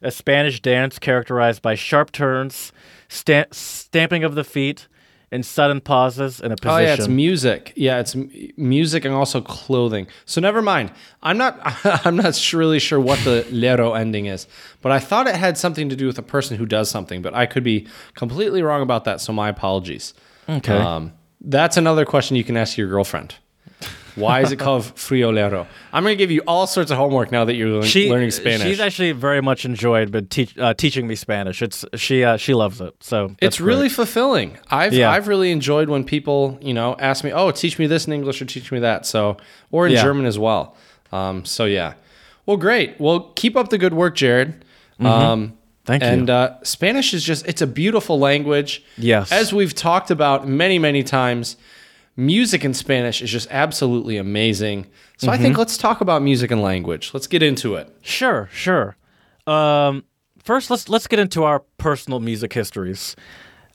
a Spanish dance characterized by sharp turns, sta- stamping of the feet, and sudden pauses in a position. Oh yeah, it's music. Yeah, it's m- music and also clothing. So never mind. I'm not. I'm not really sure what the lero ending is, but I thought it had something to do with a person who does something. But I could be completely wrong about that. So my apologies. Okay. Um, that's another question you can ask your girlfriend. Why is it called friolero? I'm going to give you all sorts of homework now that you're learning, she, learning Spanish. She's actually very much enjoyed but teach, uh, teaching me Spanish. It's she uh, she loves it. So it's really great. fulfilling. I've Yeah. I've really enjoyed when people you know ask me, oh, teach me this in English or teach me that. So or in Yeah. German as well. Um, so yeah, well, great. Well, keep up the good work, Jared. Um, Thank you. and uh, Spanish is just it's a beautiful language. Yes. as we've talked about many many times. Music in Spanish is just absolutely amazing. So I Mm-hmm. think let's talk about music and language. Let's get into it. Sure, sure. Um, first, let's let's get into our personal music histories.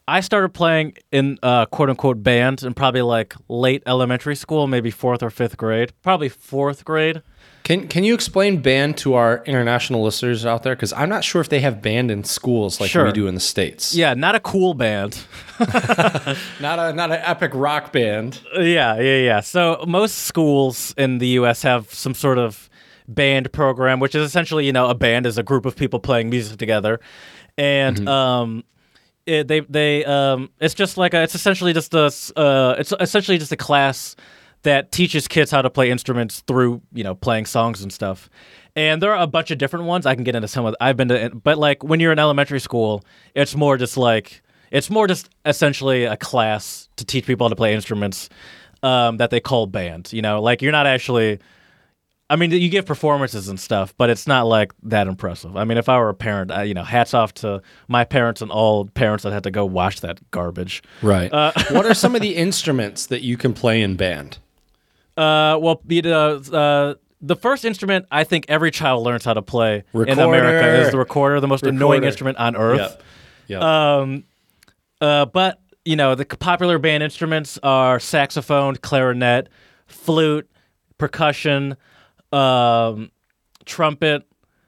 I started playing in uh, quote unquote band in probably like late elementary school, maybe fourth or fifth grade, probably fourth grade. Can Can you explain band to our international listeners out there? Because I'm not sure if they have band in schools like Sure. we do in the states. Yeah, not a cool band. not a not an epic rock band. yeah, yeah, yeah. So most schools in the U.S. have some sort of band program, which is essentially, you know, a band is a group of people playing music together, and um, it, they they um, it's just like a, it's essentially just a uh, it's essentially just a class that teaches kids how to play instruments through you know playing songs and stuff. And there are a bunch of different ones. I can get into some of. I've been to, but like when you're in elementary school, it's more just like it's more just essentially a class to teach people how to play instruments um, that they call band. You know, like you're not actually. I mean, you give performances and stuff, but it's not like that impressive. I mean, if I were a parent, I, you know, hats off to my parents and all parents that had to go watch that garbage. Right. what are some of the instruments that you can play in band? Uh, well, the uh, uh, the first instrument I think every child learns how to play in America is the recorder, the most annoying instrument on earth. Yep. Yep. Um, uh, but you know, the popular band instruments are saxophone, clarinet, flute, percussion, um, trumpet.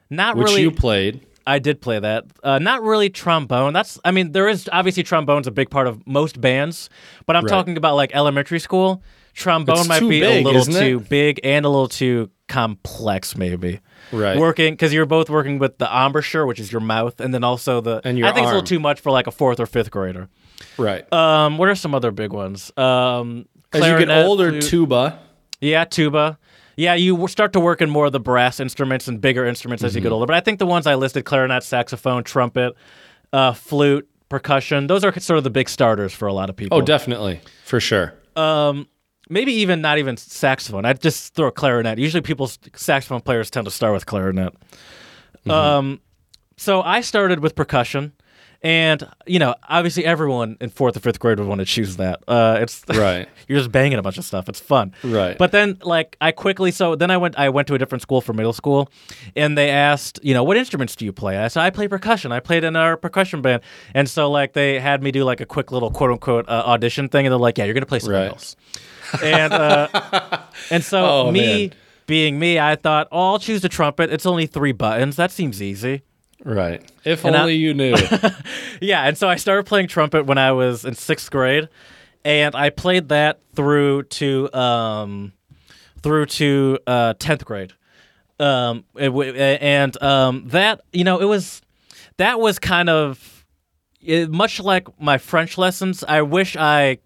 Not Which really. you played. I did play that. Uh, not really trombone. That's. I mean, there is obviously trombone's a big part of most bands, but I'm Right. talking about like elementary school. Trombone It's might be big, a little isn't it? too big and a little too complex, maybe. Right. Working because you're both working with the embouchure, which is your mouth, and then also the. And your I think it's a little too much for like a fourth or fifth grader. Right. Um, what are some other big ones? Um, As you get older, flute- tuba. yeah, tuba. Yeah, you start to work in more of the brass instruments and bigger instruments as you Mm-hmm. get older. But I think the ones I listed clarinet, saxophone, trumpet, uh, flute, percussion those are sort of the big starters for a lot of people. Oh, definitely. For sure. Um, maybe even not even saxophone. I'd just throw a clarinet. Usually, people, saxophone players tend to start with clarinet. Mm-hmm. Um, so I started with percussion. And you know, obviously, everyone in fourth or fifth grade would want to choose that. Uh, it's Right. you're just banging a bunch of stuff. It's fun. Right. But then like I quickly so then I went I went to a different school for middle school and they asked, you know, what instruments do you play? I said I play percussion. I played in our percussion band. And so like they had me do like a quick little quote unquote uh, audition thing and they're like, "Yeah, you're going to play something Right. else." And uh and so Oh, me man. being me, I thought, "Oh, I'll choose the trumpet. It's only 3 buttons. That seems easy." Right. If And I- only you knew. Yeah, and so I started playing trumpet when I was in sixth grade, and I played that through to um, through to uh, tenth grade. Um, it and um, that you know it was that was kind of it, much like my French lessons. I wish I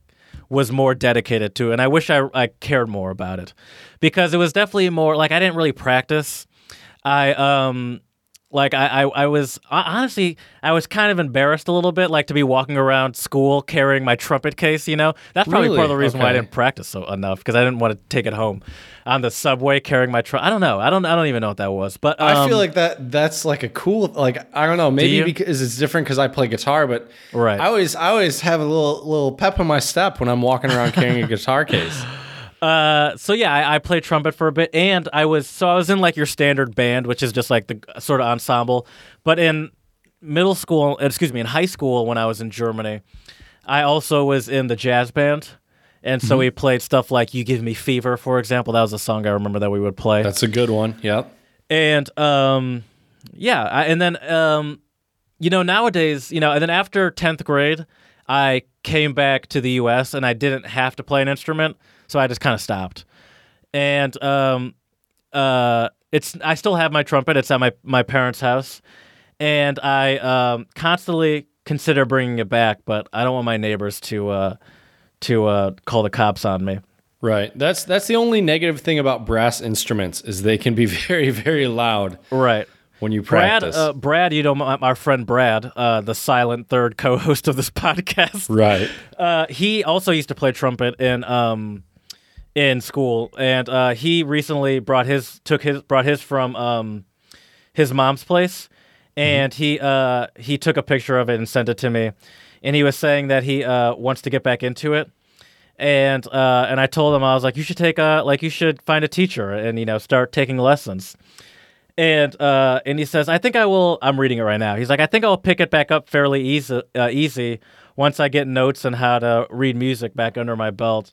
was more dedicated to it, and I wish I I cared more about it because it was definitely more like I didn't really practice. I um like I, I I was honestly I was kind of embarrassed a little bit like to be walking around school carrying my trumpet case you know that's probably part of the Really? reason why I didn't practice so enough because I didn't want to take it home on the subway carrying my truck I don't know I don't I don't even know what that was but I um, feel like that that's like a cool like I don't know maybe you? because it's different because I play guitar but Right. I always I always have a little little pep in my step when I'm walking around carrying a guitar case. Uh, so yeah, I, I played trumpet for a bit, and I was so I was in like your standard band, which is just like the sort of ensemble. But in middle school, excuse me, in high school when I was in Germany, I also was in the jazz band, and so we played stuff like "You Give Me Fever," for example. That was a song I remember that we would play. That's a good one. Yep. and um, yeah, I, and then um, you know nowadays, you know, and then after tenth grade, I came back to the U.S. and I didn't have to play an instrument, so I just kind of stopped. And um, uh, it's I still have my trumpet. It's at my my parents' house, and I um, constantly consider bringing it back, but I don't want my neighbors to uh, to uh, call the cops on me. Right. That's that's the only negative thing about brass instruments is they can be very very loud Right. when you Brad, practice. uh, Brad, you know, my, our friend Brad, uh, the silent third co-host of this podcast. right. Uh, he also used to play trumpet in um, in school, and uh, he recently brought his took his brought his from um, his mom's place, and he uh, he took a picture of it and sent it to me, and he was saying that he uh, wants to get back into it. And uh, and I told him I was like, you should take a like you should find a teacher and you know start taking lessons. And uh, and he says, I think I will. I'm reading it right now. He's like, I think I'll pick it back up fairly easy, uh, easy once I get notes on how to read music back under my belt.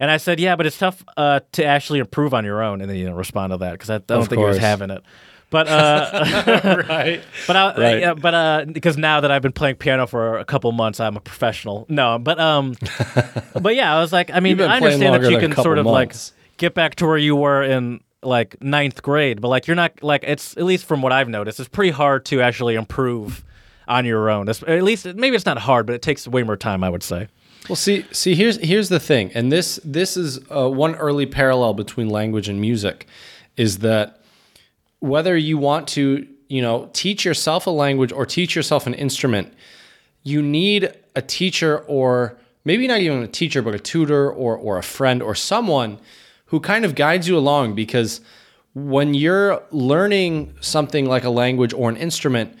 And I said, yeah, but it's tough uh, to actually improve on your own. And then you didn't respond to that because I don't Of think he was having it. But uh, right. but I, Right. yeah, but uh, because now that I've been playing piano for a couple months, I'm a professional. No, but um, but yeah, I was like, I mean, I understand that you can sort of months. like get back to where you were in like ninth grade, but like you're not like it's at least from what I've noticed, it's pretty hard to actually improve on your own. It's, at least maybe it's not hard, but it takes way more time, I would say. Well, see, see, here's here's the thing, and this this is uh, one early parallel between language and music, is that whether you want to, you know, teach yourself a language or teach yourself an instrument, you need a teacher or maybe not even a teacher, but a tutor or or a friend or someone who kind of guides you along because when you're learning something like a language or an instrument,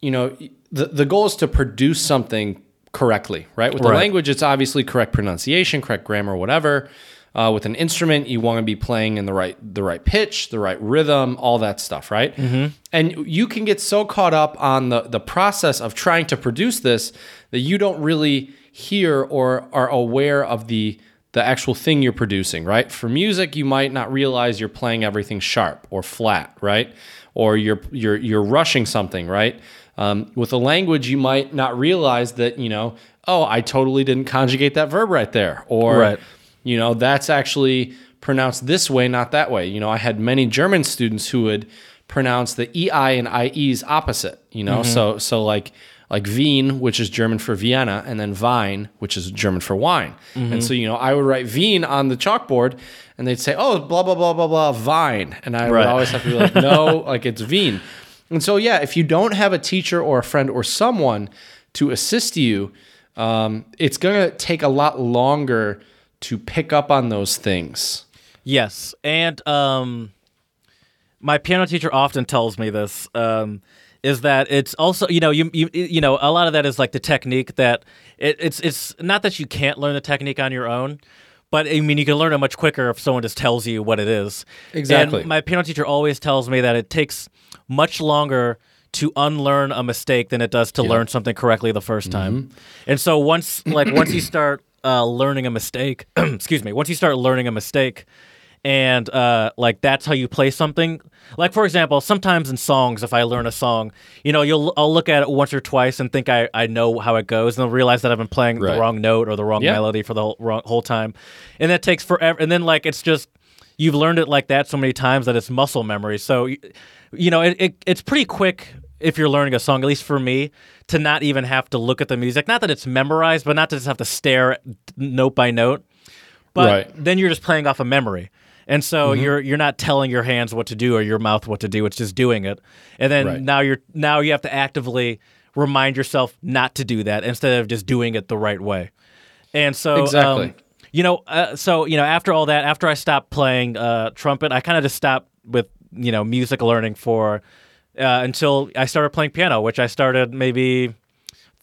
you know, the, the goal is to produce something correctly, right? With the Right. language, it's obviously correct pronunciation, correct grammar, whatever. Uh, with an instrument, you want to be playing in the right the right pitch, the right rhythm, all that stuff, right? Mm-hmm. And you can get so caught up on the the process of trying to produce this that you don't really hear or are aware of the the actual thing you're producing, right? For music, you might not realize you're playing everything sharp or flat, right? Or you're you're you're rushing something, right? Um, with a language, you might not realize that you know, oh, I totally didn't conjugate that verb right there, or Right. you know, that's actually pronounced this way, not that way. You know, I had many German students who would pronounce the ei and ies opposite. You know, so so like like Wien, which is German for Vienna, and then Wein, which is German for wine. And so you know, I would write Wien on the chalkboard, and they'd say, "Oh, blah blah blah blah blah, Wein," and I would always have to be like, "No, like it's Wien." And so yeah, if you don't have a teacher or a friend or someone to assist you, um, it's gonna take a lot longer to pick up on those things. Yes, and um, my piano teacher often tells me this. Um, is that it's also you know you, you you know a lot of that is like the technique that it, it's it's not that you can't learn the technique on your own, but I mean you can learn it much quicker if someone just tells you what it is. Exactly. And my piano teacher always tells me that it takes much longer to unlearn a mistake than it does to learn something correctly the 1st time. And so once like once you start uh, learning a mistake, excuse me, once you start learning a mistake, and uh, like that's how you play something. Like for example, sometimes in songs, if I learn a song, you know, you'll I'll look at it once or twice and think I, I know how it goes, and then realize that I've been playing Right. the wrong note or the wrong Yeah. melody for the whole, wrong, whole time, and that takes forever. And then like it's just you've learned it like that so many times that it's muscle memory. So you know, it, it it's pretty quick if you're learning a song, at least for me, to not even have to look at the music. Not that it's memorized, but not to just have to stare note by note but Right. Then you're just playing off a memory and so you're you're not telling your hands what to do or your mouth what to do it's just doing it and then Right. now you're now you have to actively remind yourself not to do that instead of just doing it the right way and so um, Exactly. you know uh, so you know after all that after i stopped playing uh, trumpet i kind of just stopped with you know music learning for uh, until i started playing piano which i started maybe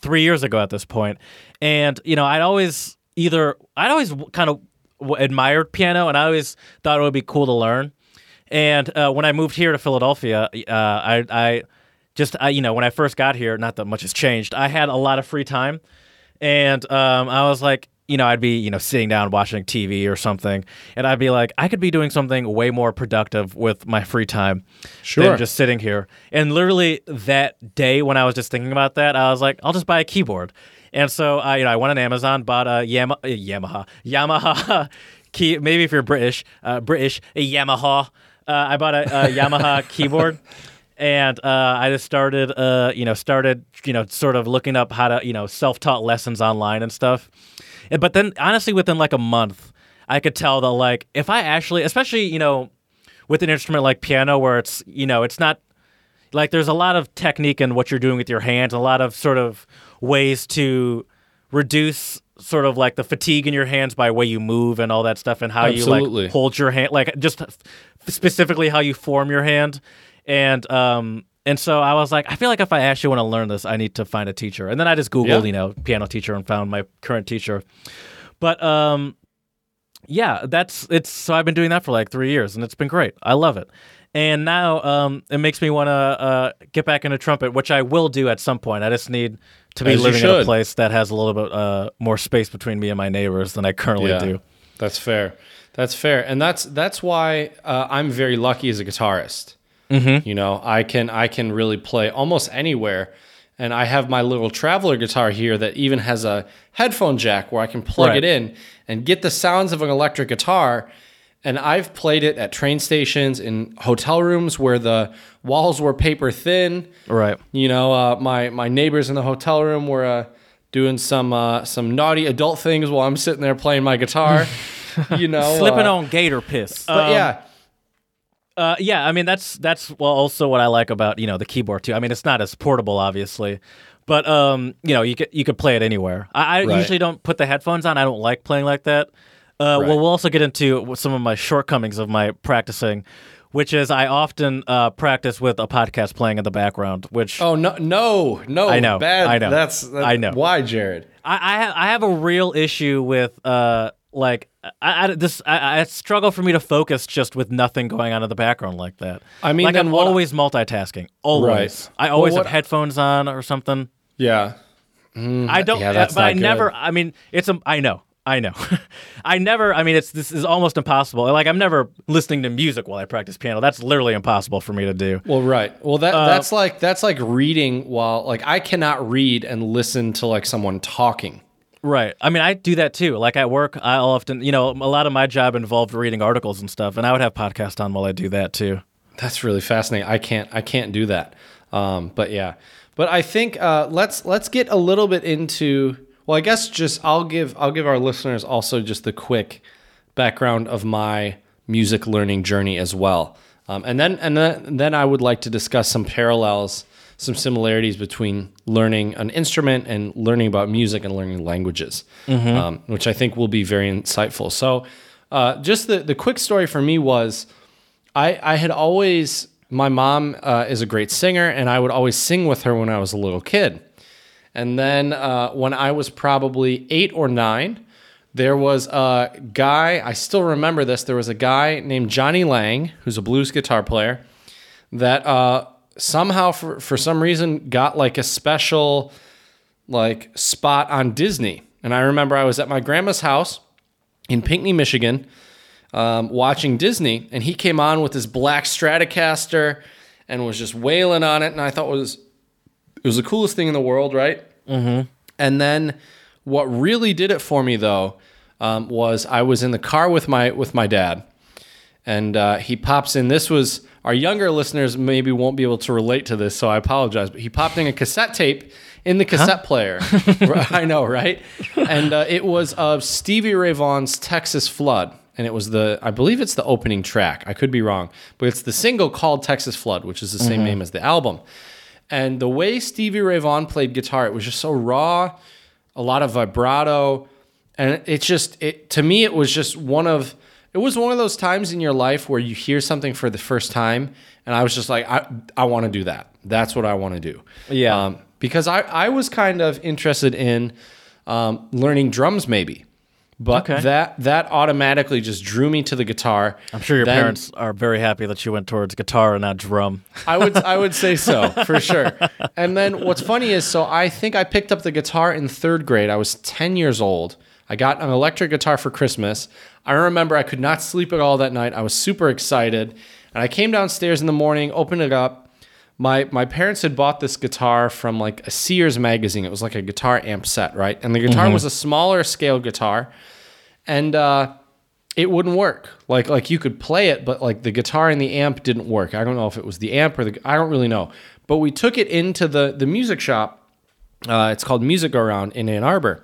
three years ago at this point. And, you know, I'd always either, I'd always kind of admired piano and I always thought it would be cool to learn. And uh, when I moved here to Philadelphia, uh, I, I just, I, you know, when I first got here, not that much has changed, I had a lot of free time. And um, I was like, you know, I'd be, you know, sitting down watching TV or something, and I'd be like, I could be doing something way more productive with my free time Sure. than just sitting here. And literally that day when I was just thinking about that, I was like, I'll just buy a keyboard. And so I, you know, I went on Amazon, bought a Yama- uh, Yamaha, Yamaha key. Maybe if you're British, uh, British, a Yamaha. Uh, I bought a, a Yamaha keyboard, and uh, I just started, uh, you know, started, you know, sort of looking up how to, you know, self-taught lessons online and stuff. And- But then, honestly, within like a month, I could tell that, like, if I actually, especially, you know, with an instrument like piano, where it's, you know, it's not like there's a lot of technique in what you're doing with your hands, a lot of sort of ways to reduce sort of like the fatigue in your hands by way you move and all that stuff and how you like hold your hand like just f- specifically how you form your hand and um and so I was like I feel like if I actually want to learn this I need to find a teacher and then I just googled Yeah. you know piano teacher and found my current teacher but um yeah, that's it's so I've been doing that for like three years and it's been great. I love it. And now um, it makes me want to uh, get back into trumpet, which I will do at some point. I just need to be As living in a place that has a little bit uh, more space between me and my neighbors than I currently do. That's fair. That's fair, and that's that's why uh, I'm very lucky as a guitarist. Mm-hmm. You know, I can I can really play almost anywhere, and I have my little traveler guitar here that even has a headphone jack where I can plug Right. it in and get the sounds of an electric guitar. And I've played it at train stations, in hotel rooms where the walls were paper thin. Right. You know, uh, my my neighbors in the hotel room were uh, doing some uh, some naughty adult things while I'm sitting there playing my guitar. you know, Slipping uh, on gator piss. But Um, yeah, Uh, yeah, I mean that's that's well also what I like about you know the keyboard too. I mean it's not as portable, obviously, but um you know you could you could play it anywhere. I, I Right. usually don't put the headphones on. I don't like playing like that. Uh, Well, we'll also get into some of my shortcomings of my practicing, which is I often uh, practice with a podcast playing in the background, which Oh no, no, no! I know, Bad. I know. That's, that- I know. Why, Jared? I I, ha- I have a real issue with uh like I, I this I, I struggle for me to focus just with nothing going on in the background like that. I mean, like I'm always multitasking. Always. Right. I always Well, have headphones on or something. Yeah. I don't. yeah, that's but I not never. I mean, it's a. I know. I know. I never. I mean, it's this is almost impossible. Like I'm never listening to music while I practice piano. That's literally impossible for me to do. Well, right. Well, that Uh, that's like that's like reading while like I cannot read and listen to like someone talking. Right. I mean, I do that too. Like at work, I'll often, you know, a lot of my job involved reading articles and stuff, and I would have podcast on while I do that too. That's really fascinating. I can't I can't do that. Um, but yeah. But I think uh, let's let's get a little bit into well, I guess just I'll give I'll give our listeners also just the quick background of my music learning journey as well. Um, and then and then then I would like to discuss some parallels, some similarities between learning an instrument and learning about music and learning languages, um, which I think will be very insightful. So, uh, just the the quick story for me was. I, I had always my mom uh, is a great singer and i would always sing with her when i was a little kid and then uh, when i was probably eight or nine there was a guy i still remember this there was a guy named Jonny Lang who's a blues guitar player that uh, somehow for, for some reason got like a special like spot on disney and i remember i was at my grandma's house in pinckney michigan um, watching Disney, and he came on with his black Stratocaster and was just wailing on it, and I thought it was it was the coolest thing in the world, right? Mm-hmm. And then what really did it for me though um, was I was in the car with my with my dad, and uh, he pops in. This was our younger listeners maybe won't be able to relate to this, so I apologize. But he popped in a cassette tape in the cassette player. I know, right? And uh, it was of Stevie Ray Vaughan's Texas Flood. And it was the, I believe it's the opening track. I could be wrong, but it's the single called Texas Flood, which is the same name as the album. And the way Stevie Ray Vaughan played guitar, it was just so raw, a lot of vibrato, and it's just it to me it was just one of it was one of those times in your life where you hear something for the first time, and I was just like, I I want to do that. That's what I want to do. Yeah. Um, because I I was kind of interested in um, learning drums maybe. But Okay. that that automatically just drew me to the guitar. I'm sure your Then- parents are very happy that you went towards guitar and not drum. I would I would say so for sure. And then what's funny is so I think I picked up the guitar in third grade. I was ten years old. I got an electric guitar for Christmas. I remember I could not sleep at all that night. I was super excited, and I came downstairs in the morning, opened it up. My my parents had bought this guitar from like a Sears magazine. It was like a guitar amp set, right? And the guitar was a smaller scale guitar, and uh, it wouldn't work. Like like you could play it, but like the guitar and the amp didn't work. I don't know if it was the amp or the I don't really know. But we took it into the the music shop. Uh, it's called Music Around in Ann Arbor,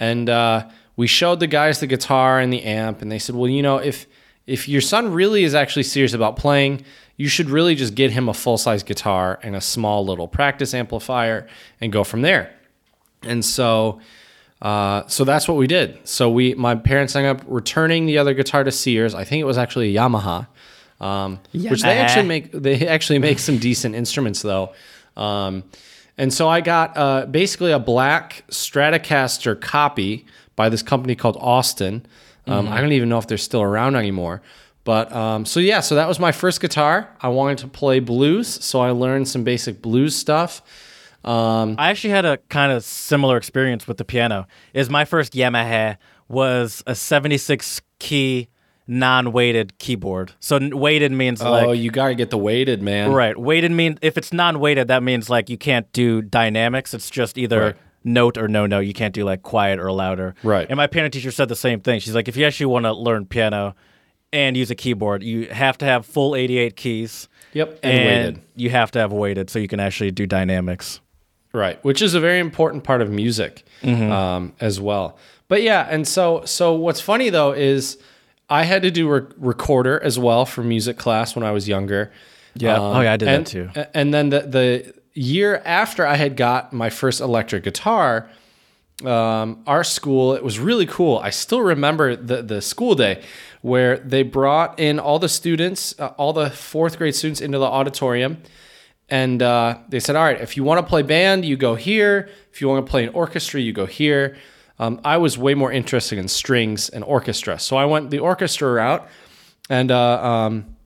and uh, we showed the guys the guitar and the amp, and they said, "Well, you know, if if your son really is actually serious about playing, you should really just get him a full size guitar and a small little practice amplifier, and go from there." And so, uh, so that's what we did. So we, my parents ended up returning the other guitar to Sears. I think it was actually a Yamaha, um, which they actually make. They actually make some decent instruments though. Um, and so I got uh, basically a black Stratocaster copy by this company called Austin. Um, I don't even know if they're still around anymore. But um, so yeah, so that was my first guitar. I wanted to play blues, so I learned some basic blues stuff. Um, I actually had a kind of similar experience with the piano. Is my first Yamaha was a 76 key non-weighted keyboard. So weighted means oh, like Oh, you got to get the weighted man. right. Weighted means if it's non-weighted, that means like you can't do dynamics. It's just either Right. note or no note. You can't do like quiet or louder. Right. And my piano teacher said the same thing. She's like, if you actually want to learn piano and use a keyboard, you have to have full 88 keys. Yep, and, And, weighted. you have to have weighted so you can actually do dynamics. Right, which is a very important part of music um, as well. But yeah, and so so what's funny though is I had to do re- recorder as well for music class when I was younger. Yeah. Oh, yeah, I did that too. And then the the year after I had got my first electric guitar, um, our school. It was really cool. I still remember the the school day where they brought in all the students, uh, all the fourth grade students, into the auditorium, and uh, they said, "All right, if you want to play band, you go here. If you want to play an orchestra, you go here." Um, I was way more interested in strings and orchestra, so I went the orchestra route, and uh, um,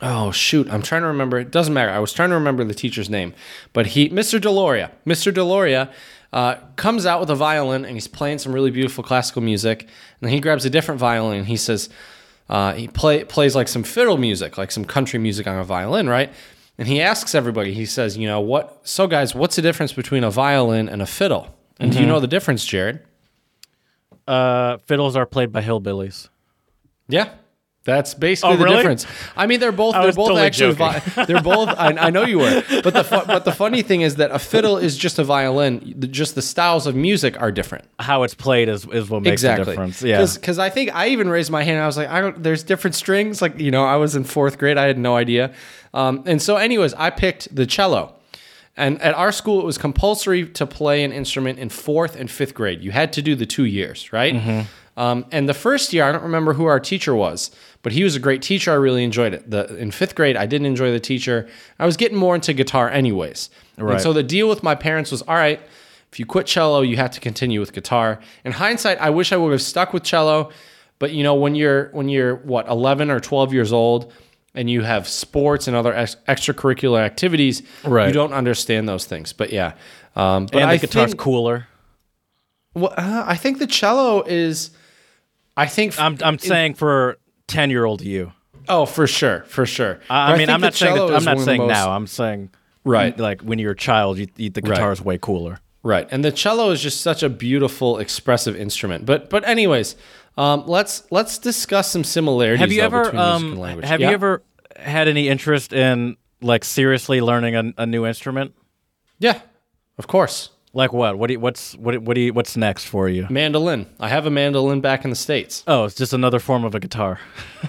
Oh shoot, I'm trying to remember. It doesn't matter. I was trying to remember the teacher's name, but he, Mr. Deloria, Mr. Deloria, uh, comes out with a violin and he's playing some really beautiful classical music. And then he grabs a different violin and he says, uh, he play, plays like some fiddle music, like some country music on a violin, right? And he asks everybody. He says, you know what? So guys, what's the difference between a violin and a fiddle? And do you know the difference, Jared? Uh, fiddles are played by hillbillies. Yeah. That's basically Oh, the really? difference. I mean, they're both they're both totally actually vi- they're both. I, I know you were, but the fu- but the funny thing is that a fiddle is just a violin. Just the styles of music are different. How it's played is, is what makes exactly. the difference. Yeah. Because I think I even raised my hand. and I was like, I don't. There's different strings. Like you know, I was in fourth grade. I had no idea. Um, and so, anyways, I picked the cello. And at our school, it was compulsory to play an instrument in fourth and fifth grade. You had to do the two years, right? Mm-hmm. Um, and the first year, I don't remember who our teacher was, but he was a great teacher. I really enjoyed it. The, in fifth grade, I didn't enjoy the teacher. I was getting more into guitar, anyways. And Right. so the deal with my parents was, all right, if you quit cello, you have to continue with guitar. In hindsight, I wish I would have stuck with cello, but you know, when you're when you're what 11 or 12 years old and you have sports and other ex- extracurricular activities, Right. you don't understand those things. But yeah, um, but and I guitar's think, cooler. well, uh, I think the cello is. I think I'm I'm saying for ten year old you. oh for sure for sure. I, I mean, think I'm not saying that, I'm not one of the saying most- now. I'm saying Right. like when you're a child, you, you, the guitar is way cooler. Right, and the cello is just such a beautiful, expressive instrument. But but anyways, um, let's let's discuss some similarities. Have you though, ever um have Yeah? you ever had any interest in like seriously learning a, a new instrument? Yeah, of course. Like what? What do you, what's what what do you, what's next for you? Mandolin. I have a mandolin back in the states. Oh, it's just another form of a guitar.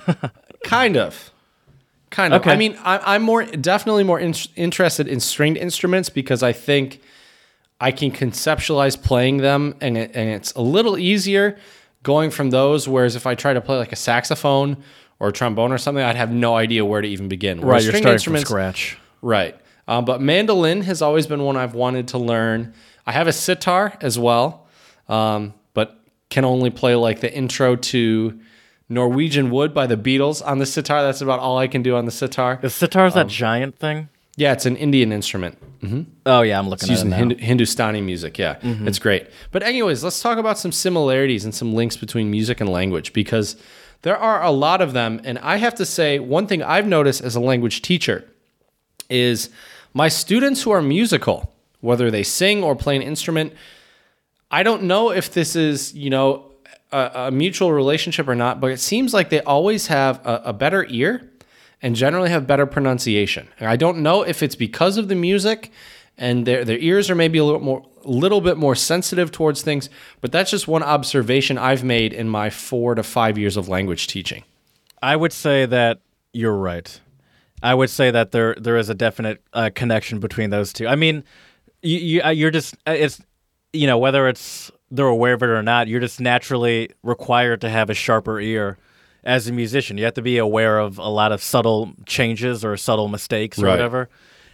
Kind of. Kind of. Okay. I mean, I, I'm more definitely more in, interested in stringed instruments because I think I can conceptualize playing them, and it, and it's a little easier going from those. Whereas if I try to play like a saxophone or a trombone or something, I'd have no idea where to even begin. Right, you're stringed starting from instruments, scratch. Right. Um, but mandolin has always been one I've wanted to learn. I have a sitar as well, um, but can only play like the intro to Norwegian Wood by the Beatles on the sitar. That's about all I can do on the sitar. Is sitar's Um, that giant thing? Yeah, it's an Indian instrument. Oh yeah, I'm looking It's at used it in. Hindu- Hindustani music. Yeah, it's great. But, anyways, let's talk about some similarities and some links between music and language because there are a lot of them. And I have to say, one thing I've noticed as a language teacher is my students who are musical, whether they sing or play an instrument, I don't know if this is, you know, a, a mutual relationship or not, but it seems like they always have a, a better ear and generally have better pronunciation. And I don't know if it's because of the music and their their ears are maybe a little more little bit more sensitive towards things, but that's just one observation I've made in my 4 to 5 years of language teaching. I would say that you're right. I would say that there there is a definite uh, connection between those two. I mean, you, you uh, you're just uh, it's you know whether it's they're aware of it or not, you're just naturally required to have a sharper ear as a musician. You have to be aware of a lot of subtle changes or subtle mistakes or Right. whatever.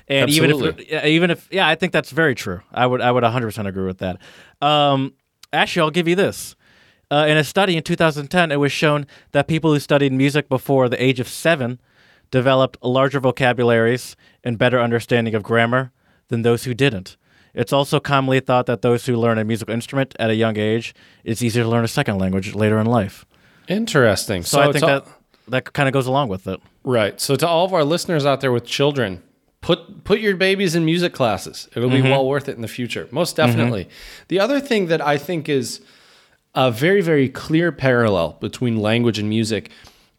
And even if yeah, even if yeah, I think that's very true. I would I would 100% agree with that. Um, actually, I'll give you this. Uh, in a study in 2010, it was shown that people who studied music before the age of seven developed larger vocabularies and better understanding of grammar than those who didn't. It's also commonly thought that those who learn a musical instrument at a young age, it's easier to learn a second language later in life. Interesting. So, I think to- that that kind of goes along with it. Right. So to all of our listeners out there with children, put put your babies in music classes. It'll be mm-hmm. well worth it in the future. Most definitely. Mm-hmm. The other thing that I think is a very very clear parallel between language and music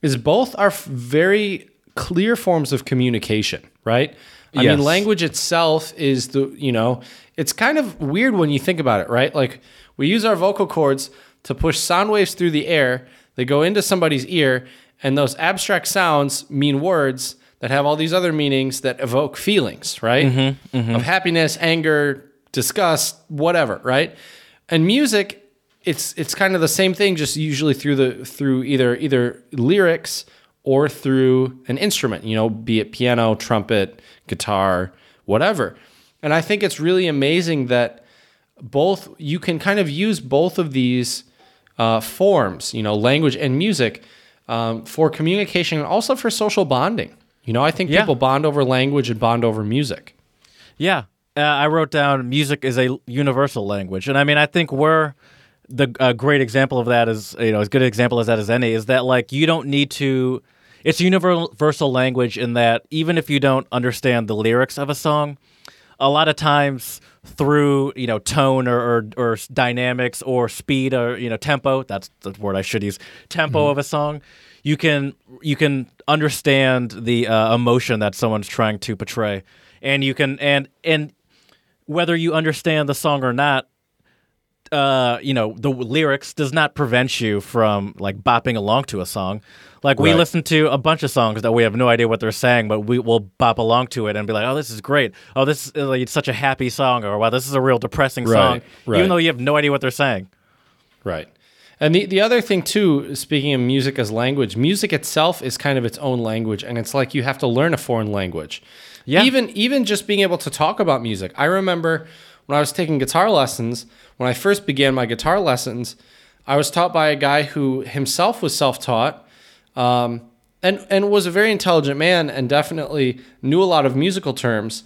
is both are very clear forms of communication, right? I Yes. mean language itself is the, you know, it's kind of weird when you think about it, right? Like we use our vocal cords to push sound waves through the air. They go into somebody's ear and those abstract sounds mean words that have all these other meanings that evoke feelings, right? Mm-hmm, mm-hmm. Of happiness, anger, disgust, whatever, right? and music, it's it's kind of the same thing, just usually through the through either either lyrics or through an instrument. You know, be it piano, trumpet, guitar, whatever. And I think it's really amazing that both you can kind of use both of these uh, forms, you know, language and music, um, for communication and also for social bonding. You know, I think Yeah. people bond over language and bond over music. Yeah, uh, I wrote down music is a universal language, and I mean I think we're the a great example of that is you know as good an example as that as any is that like you don't need to. It's a universal language in that even if you don't understand the lyrics of a song, a lot of times through you know tone or, or, or dynamics or speed or you know tempo that's the word I should use tempo of a song you can you can understand the uh, emotion that someone's trying to portray and you can and and whether you understand the song or not uh, you know, the lyrics does not prevent you from like bopping along to a song. Like we Right. listen to a bunch of songs that we have no idea what they're saying, but we will bop along to it and be like, "Oh, this is great! Oh, this is like, it's such a happy song," or "Wow, this is a real depressing Right, song," right. even though you have no idea what they're saying. Right. And the, the other thing too, speaking of music as language, music itself is kind of its own language, and it's like you have to learn a foreign language. Yeah. Even even just being able to talk about music. I remember when I was taking guitar lessons, when I first began my guitar lessons, I was taught by a guy who himself was self-taught, um, and and was a very intelligent man, and definitely knew a lot of musical terms.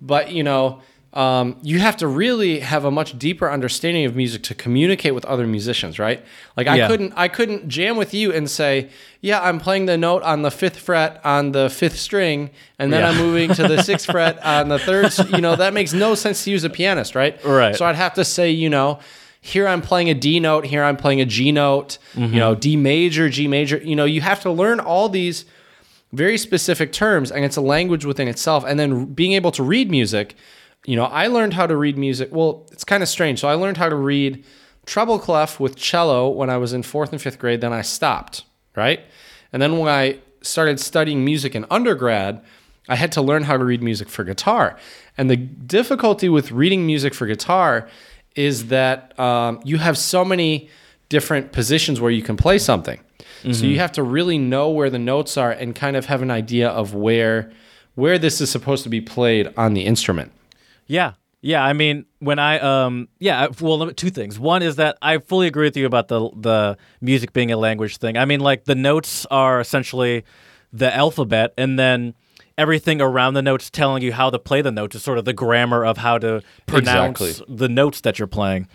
But you know, um, you have to really have a much deeper understanding of music to communicate with other musicians, right? Like I Yeah. couldn't I couldn't jam with you and say, yeah, I'm playing the note on the fifth fret on the fifth string, and then Yeah. I'm moving to the sixth fret on the third. You know, that makes no sense to use a pianist, right? Right. So I'd have to say, you know. Here I'm playing a D note. Here I'm playing a G note. Mm-hmm. You know, D major, G major. You know, you have to learn all these very specific terms and it's a language within itself and then being able to read music you know i learned how to read music well it's kind of strange. So i learned how to read treble clef with cello when i was in fourth and fifth grade then i stopped right? And then when i started studying music in undergrad i had to learn how to read music for guitar. And the difficulty with reading music for guitar is that um, you have so many different positions where you can play something. So you have to really know where the notes are and kind of have an idea of where where this is supposed to be played on the instrument. Yeah. Yeah, I mean, when I um yeah, well two things. One is that I fully agree with you about the the music being a language thing. I mean, like the notes are essentially the alphabet and then everything around the notes telling you how to play the notes is sort of the grammar of how to pronounce Exactly. the notes that you're playing.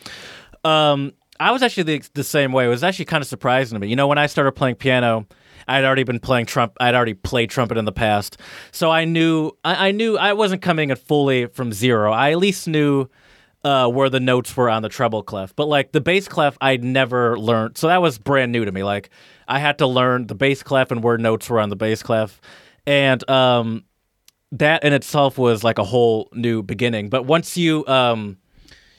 Um I was actually the, the same way. It was actually kind of surprising to me. You know, when I started playing piano, I'd already been playing trump. I'd already played trumpet in the past, so I knew I, I knew I wasn't coming at fully from zero. I at least knew uh, where the notes were on the treble clef, but like the bass clef, I'd never learned. So that was brand new to me. Like I had to learn the bass clef and where notes were on the bass clef, and um, that in itself was like a whole new beginning. But once you um,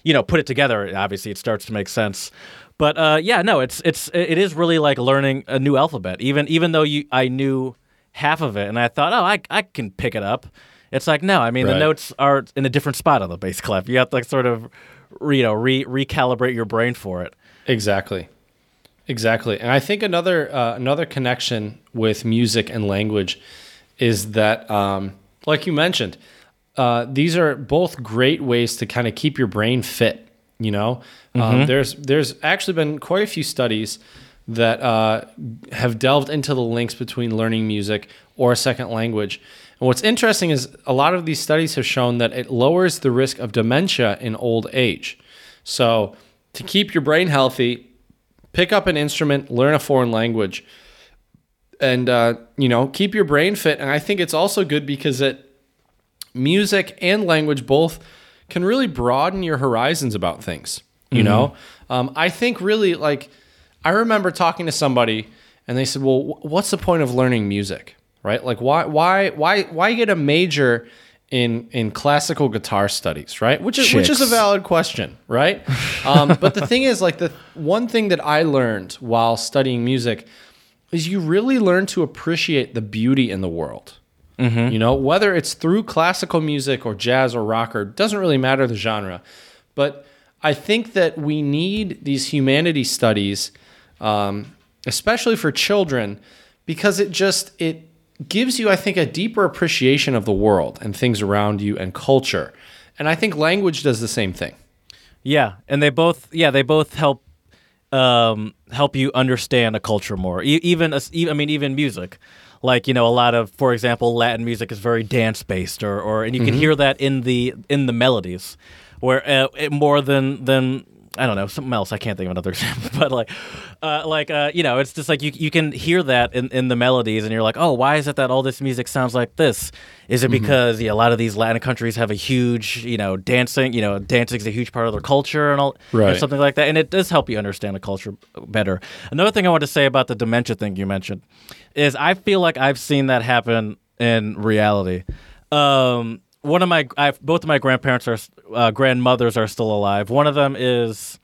you know put it together obviously it starts to make sense but uh, yeah no it's it's it is really like learning a new alphabet even even though you i knew half of it and i thought oh i, I can pick it up it's like no i mean the notes are in a different spot on the bass clef you have to like sort of you know re- recalibrate your brain for it Exactly. Exactly. And I think another uh, another connection with music and language is that um, like you mentioned, uh, these are both great ways to kind of keep your brain fit. You know, um, there's there's actually been quite a few studies that uh, have delved into the links between learning music or a second language. And what's interesting is a lot of these studies have shown that it lowers the risk of dementia in old age. So to keep your brain healthy, pick up an instrument, learn a foreign language, and uh, you know keep your brain fit. And I think it's also good because it music and language both can really broaden your horizons about things. You know, um, I think really like I remember talking to somebody and they said, "Well, wh- what's the point of learning music? Right? Like, why, why, why, why get a major in in classical guitar studies? Right? Which is which is a valid question, right? um, but the thing is, like, the one thing that I learned while studying music is you really learn to appreciate the beauty in the world. You know, whether it's through classical music or jazz or rock or doesn't really matter the genre, but I think that we need these humanity studies, um, especially for children, because it just it gives you, I think, a deeper appreciation of the world and things around you and culture. And I think language does the same thing. Yeah, and they both yeah they both help um, help you understand a culture more. E- even, a, e- I mean, even music. Like you know, a lot of, for example, Latin music is very dance based, or, or and you can hear that in the in the melodies, where uh, it, more than than I don't know something else. I can't think of another example, but like, uh, like uh, you know, it's just like you you can hear that in, in the melodies, and you're like, oh, why is it that all this music sounds like this? Is it Mm-hmm. because yeah, a lot of these Latin countries have a huge, you know, dancing, you know, dancing is a huge part of their culture and all, or something like that, and it does help you understand the culture better. Another thing I want to say about the dementia thing you mentioned is I feel like I've seen that happen in reality. Um, one of my, I've, both of my grandparents are, uh, grandmothers are still alive. One of them is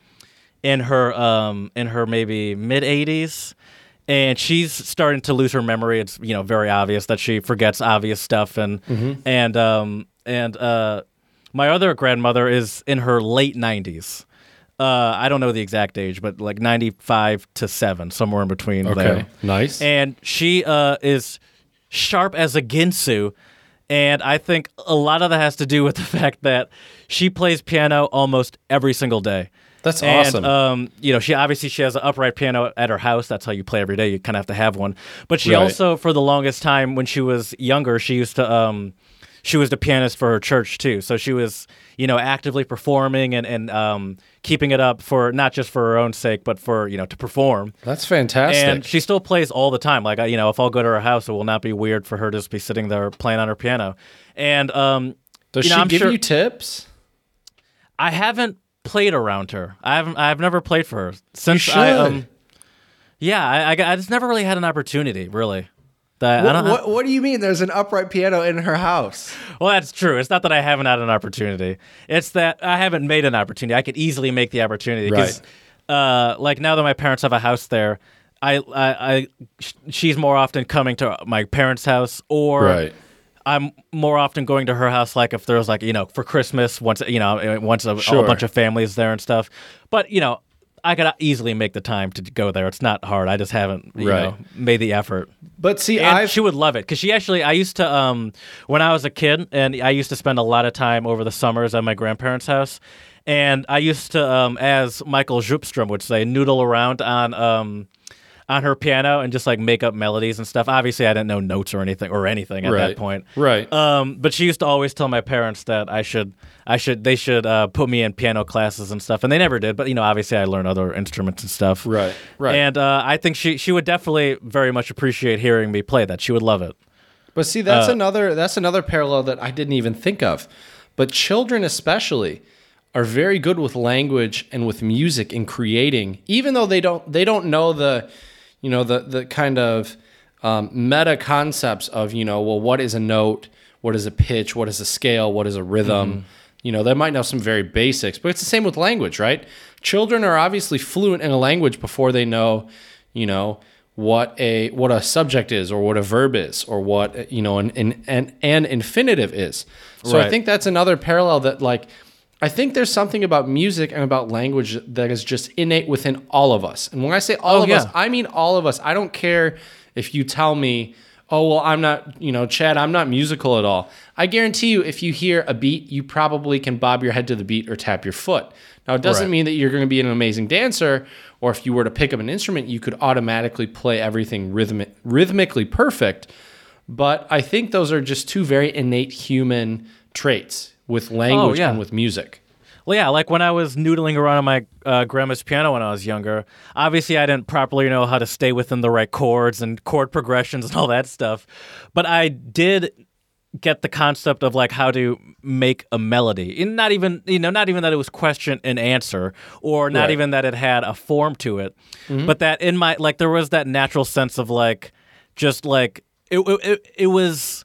in her, um, in her maybe mid 80s. And she's starting to lose her memory. It's you know very obvious that she forgets obvious stuff, and and um and uh, my other grandmother is in her late 90s. Uh, I don't know the exact age, but like 95 to 7, somewhere in between there. nice. And she uh, is sharp as a Ginsu. And I think a lot of that has to do with the fact that she plays piano almost every single day. That's And, awesome. Um, you know, she obviously she has an upright piano at her house. That's how you play every day. You kind of have to have one. But she Right. also, for the longest time, when she was younger, she used to um, she was the pianist for her church too. So she was, you know, actively performing and and um, keeping it up for not just for her own sake, but for you know to perform. That's fantastic. And she still plays all the time. Like I- you know, if I'll go to her house, it will not be weird for her to just be sitting there playing on her piano. And um, Does you know, she I'm give sure- you tips? I haven't played around her. I haven't. I've never played for her since I. Um, yeah, I, I, I just never really had an opportunity. Really. That, I What, don't have- what, what do you mean? There's an upright piano in her house. well, that's true. It's not that I haven't had an opportunity. It's that I haven't made an opportunity. I could easily make the opportunity because, uh, like now that my parents have a house there, I, I, I, sh- she's more often coming to my parents' house, or Right. I'm more often going to her house, like if there's like you know for Christmas once you know once a, Sure. a bunch of families there and stuff. But you know, I could easily make the time to go there. It's not hard. I just haven't you Right. know made the effort. But see, I've she would love it because she actually I used to um when I was a kid and I used to spend a lot of time over the summers at my grandparents' house, and I used to um as Michael Zupstrom would say noodle around on um on her piano and just like make up melodies and stuff. Obviously, I didn't know notes or anything or anything at right. that point. Right. Um, but she used to always tell my parents that I should, I should, they should uh, put me in piano classes and stuff, and they never did. But you know, obviously, I learned other instruments and stuff. Right, right. And uh, I think she she would definitely very much appreciate hearing me play that. She would love it. But see, that's Uh, another that's another parallel that I didn't even think of. But children especially are very good with language and with music in creating, even though they don't they don't know the you know the the kind of um, meta concepts of you know well what is a note, what is a pitch, what is a scale, what is a rhythm. You know they might know some very basics, but it's the same with language, right? Children are obviously fluent in a language before they know, you know what a what a subject is or what a verb is or what you know an an, an, an infinitive is. So i think that's another parallel that like i think there's something about music and about language that is just innate within all of us. And when i say all Oh, of us i mean all of us. I don't care if you tell me oh well i'm not you know chad i'm not musical at all. I guarantee you if you hear a beat you probably can bob your head to the beat or tap your foot. Now it doesn't Right. mean that you're going to be an amazing dancer or if you were to pick up an instrument you could automatically play everything rhythmic, rhythmically perfect. But i think those are just two very innate human traits with language yeah. and with music Well, yeah, like when I was noodling around on my uh, grandma's piano when I was younger, obviously I didn't properly know how to stay within the right chords and chord progressions and all that stuff. But I did get the concept of like how to make a melody. And not even, you know, not even that it was question and answer or not Right. even that it had a form to it, but that in my like there was that natural sense of like just like it it, it was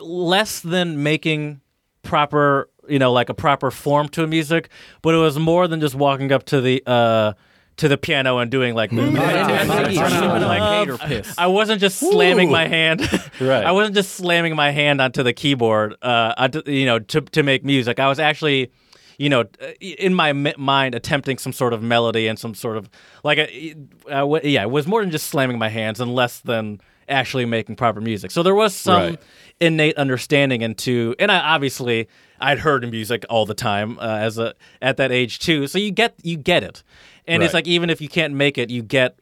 less than making proper you know like a proper form to a music but it was more than just walking up to the uh to the piano and doing like I wasn't just slamming my hand. Right. I wasn't just slamming my hand onto the keyboard uh onto, you know to to make music. I was actually you know, in my mi- mind, attempting some sort of melody and some sort of like, a, uh, w- yeah, it was more than just slamming my hands and less than actually making proper music. So there was some Right. Innate understanding into, and I obviously I'd heard music all the time uh, as a at that age too. So you get you get it, and it's like even if you can't make it, you get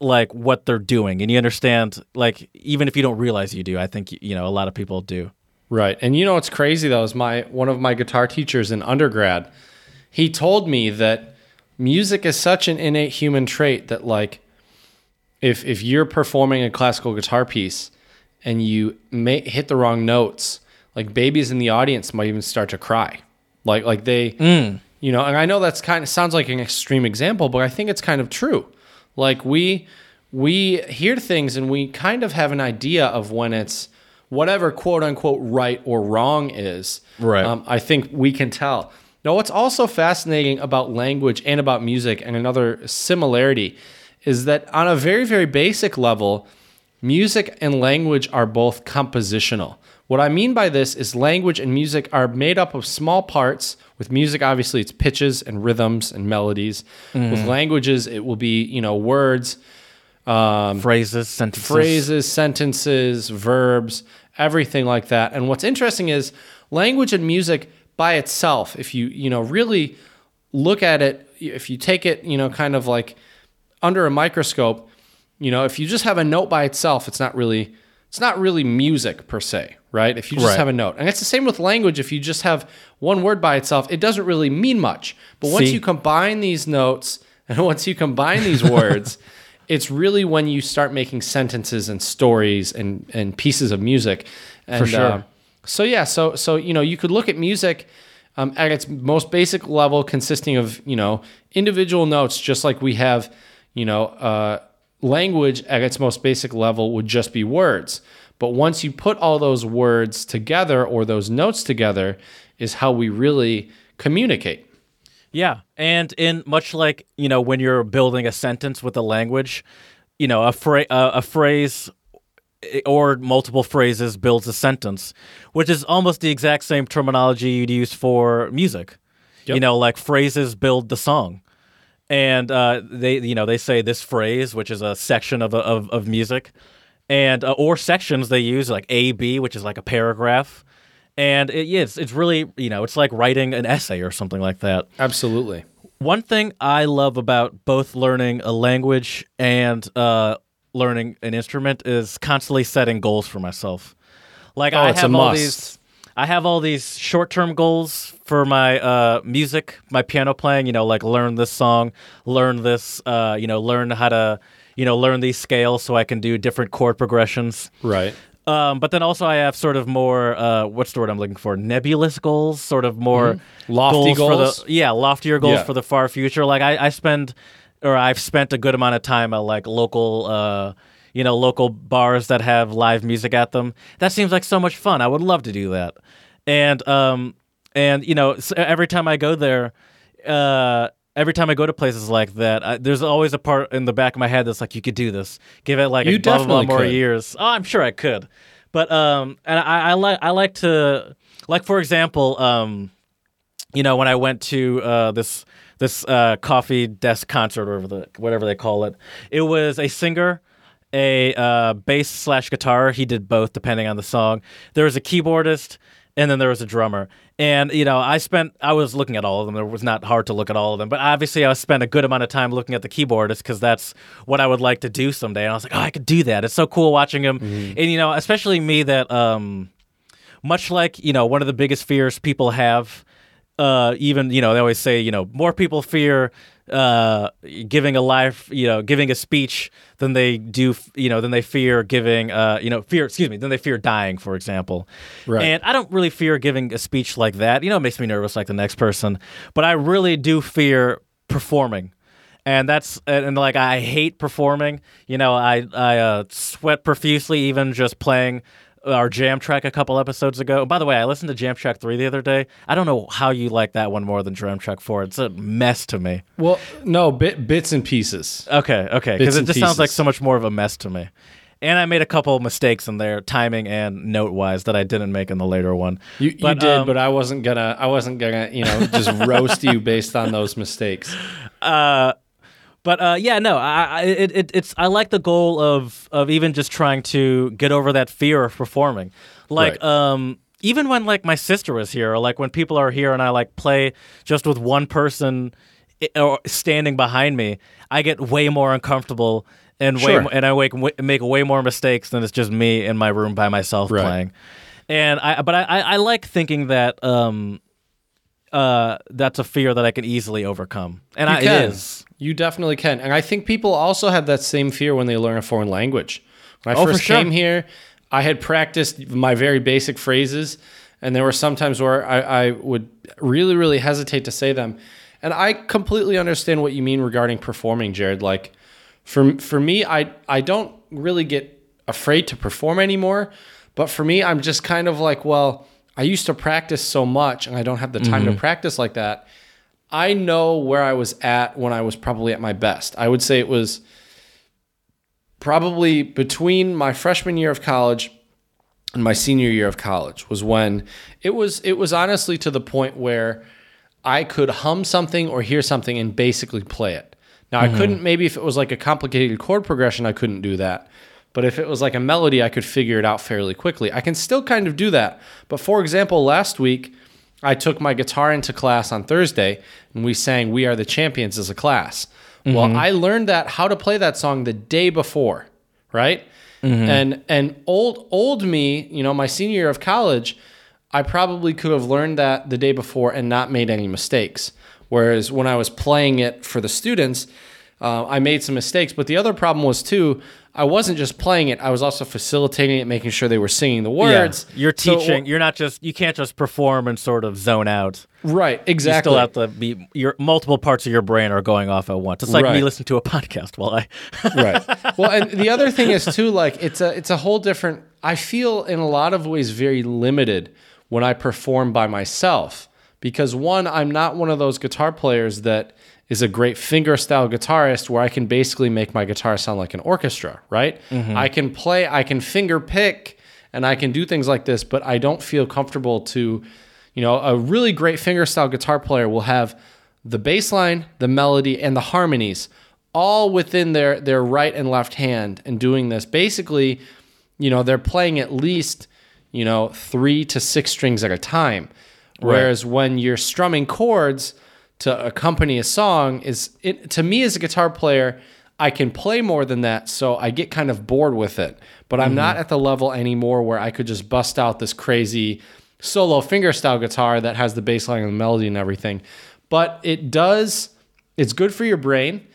like what they're doing, and you understand like even if you don't realize you do. I think you know a lot of people do. Right. And you know what's crazy though is my one of my guitar teachers in undergrad, he told me that music is such an innate human trait that like if if you're performing a classical guitar piece and you may hit the wrong notes, like babies in the audience might even start to cry. Like like they you know, and I know that's kind of sounds like an extreme example, but I think it's kind of true. Like we we hear things and we kind of have an idea of when it's whatever quote unquote right or wrong is. Right. Um, I think we can tell. Now, what's also fascinating about language and about music, and another similarity, is that on a very, very basic level, music and language are both compositional. What I mean by this is language and music are made up of small parts. With music, obviously, it's pitches and rhythms and melodies. With mm. languages, it will be, you know, words, um, phrases, sentences, phrases, sentences, verbs, everything like that. And what's interesting is language and music by itself, if you, you know, really look at it, if you take it, you know, kind of like under a microscope, you know, if you just have a note by itself, it's not really it's not really music per se, right? If you just Right. have a note. And it's the same with language. If you just have one word by itself, it doesn't really mean much. But once See? you combine these notes and once you combine these words, it's really when you start making sentences and stories and, and pieces of music. And, sure. uh, so yeah, so so you know, you could look at music um, at its most basic level, consisting of you know individual notes, just like we have, you know, uh, language at its most basic level would just be words. But once you put all those words together or those notes together, is how we really communicate. Yeah, and in much like you know when you're building a sentence with a language, you know a phrase, uh, a phrase eh, or multiple phrases builds a sentence, which is almost the exact same terminology you'd use for music. You know, like phrases build the song, and uh, they you know they say this phrase, which is a section of of, of music, and uh, or sections they use like A B, which is like a paragraph. And it, yeah, it's, it's really, you know, it's like writing an essay or something like that. Absolutely. One thing I love about both learning a language and uh, learning an instrument is constantly setting goals for myself. Like Oh, I have all must. these, I have all these short-term goals for my uh, music, my piano playing. You know, like learn this song, learn this, uh, you know, learn how to, you know, learn these scales so I can do different chord progressions. Right. Um, but then also I have sort of more uh, what's the word I'm looking for? Nebulous goals, sort of more Mm-hmm. Lofty for goals? the yeah, loftier goals Yeah. for the far future. Like I, I spend or I've spent a good amount of time at like local uh, you know, local bars that have live music at them. That seems like so much fun. I would love to do that. And um and you know, every time I go there, uh Every time I go to places like that, I, there's always a part in the back of my head that's like, "You could do this. Give it like You a blah, blah, blah more could. years." Oh, I'm sure I could, but um, and I, I like I like to like for example, um, you know, when I went to uh, this this uh, coffee desk concert or whatever, the, whatever they call it, it was a singer, a uh, bass slash guitar. He did both depending on the song. There was a keyboardist, and then there was a drummer. And you know, I spent I was looking at all of them. It was not hard to look at all of them, but obviously I spent a good amount of time looking at the keyboardist because that's what I would like to do someday. And I was like, oh, I could do that. It's so cool watching him. And you know, especially me that um, much like you know one of the biggest fears people have uh even you know they always say you know more people fear uh giving a life you know giving a speech than they do you know than they fear giving uh you know fear excuse me than they fear dying for example Right. and i don't really fear giving a speech like that you know it makes me nervous like the next person but i really do fear performing and that's and, like I hate performing. You know, I I uh, sweat profusely even just playing our jam track a couple episodes ago. By the way, I listened to Jam Track three the other day. I don't know how you like that one more than Jam Track four. It's a mess to me. Well, no, bit, bits and pieces. Okay, okay, because it just sounds like so much more of a mess to me. and I made a couple mistakes in there, timing and note wise, that I didn't make in the later one. You, you did, um, but I wasn't gonna. I wasn't gonna, you know, just roast you based on those mistakes. But uh, yeah, no, I, I it, it, it's I like the goal of of even just trying to get over that fear of performing. Like Right. um, even when like my sister was here, or like when people are here and I like play just with one person or standing behind me, I get way more uncomfortable and way Sure. mo- and I wake, w- make way more mistakes than it's just me in my room by myself Right. playing. And I but I, I, I like thinking that um, uh, that's a fear that I can easily overcome, and I, You can. it is. You definitely can. And I think people also have that same fear when they learn a foreign language. When I Oh, first sure. came here, I had practiced my very basic phrases, and there were some times where I, I would really, really hesitate to say them. And I completely understand what you mean regarding performing, Jared. Like, for for me, I I don't really get afraid to perform anymore. But for me, I'm just kind of like, well, I used to practice so much, and I don't have the time to mm-hmm. practice like that. I know where I was at when I was probably at my best. I would say it was probably between my freshman year of college and my senior year of college was when it was it was honestly to the point where I could hum something or hear something and basically play it. Now I mm-hmm. couldn't maybe if it was like a complicated chord progression I couldn't do that. But if it was like a melody I could figure it out fairly quickly. I can still kind of do that. But for example, last week I took my guitar into class on Thursday and we sang We Are the Champions as a class. Well, I learned that how to play that song the day before, right? And and old old me, you know, my senior year of college, I probably could have learned that the day before and not made any mistakes. Whereas when I was playing it for the students, uh, I made some mistakes. But the other problem was too, I wasn't just playing it; I was also facilitating it, making sure they were singing the words. Yeah, you're So- teaching. you're not just. You can't just perform and sort of zone out. right? Exactly. You still have to be. Your multiple parts of your brain are going off at once. It's like me listening to a podcast while I. right. Well, and the other thing is too, like it's a it's a whole different. I feel in a lot of ways very limited when I perform by myself because one, I'm not one of those guitar players that is a great finger style guitarist where I can basically make my guitar sound like an orchestra. Right. Mm-hmm. I can play. I can finger pick. And I can do things like this, but I don't feel comfortable to, you know, a really great finger style guitar player will have the bass line, the melody, and the harmonies all within their their right and left hand and doing this basically you know they're playing at least you know 3 to 6 strings at a time whereas when you're strumming chords to accompany a song is it to me as a guitar player I can play more than that so I get kind of bored with it. But I'm not at the level anymore where I could just bust out this crazy solo fingerstyle guitar that has the bass line and the melody and everything. But it does it's good for your brain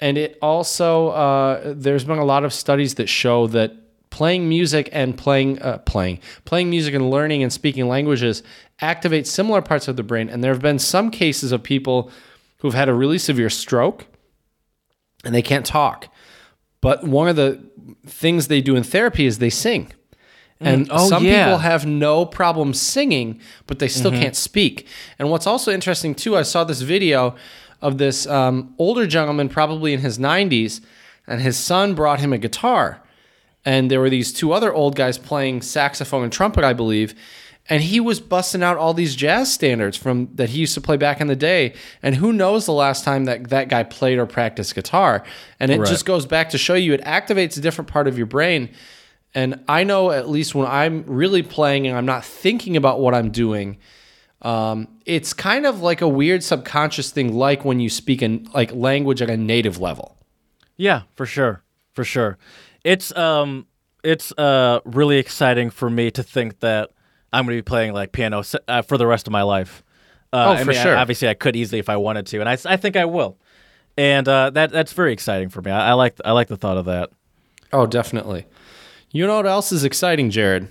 and it also uh, there's been a lot of studies that show that playing music and playing uh, playing playing music and learning and speaking languages activate similar parts of the brain and there have been some cases of people who've had a really severe stroke and they can't talk but one of the things they do in therapy is they sing and oh, some yeah. people have no problem singing, but they still can't speak. And what's also interesting too, I saw this video of this um, older gentleman, probably in his 90s, and his son brought him a guitar. And there were these two other old guys playing saxophone and trumpet, I believe. And he was busting out all these jazz standards from that he used to play back in the day. And who knows the last time that that guy played or practiced guitar? And it Right. just goes back to show you it activates a different part of your brain. And I know at least when I'm really playing and I'm not thinking about what I'm doing, um, it's kind of like a weird subconscious thing, like when you speak in like language at a native level. Yeah, for sure, for sure. It's um, it's uh really exciting for me to think that I'm going to be playing like piano uh, for the rest of my life. Uh, Oh, I for mean, I- sure. obviously, I could easily if I wanted to, and I, I think I will. And uh, that that's very exciting for me. I, I like I like the thought of that. Oh, definitely. You know what else is exciting, Jared?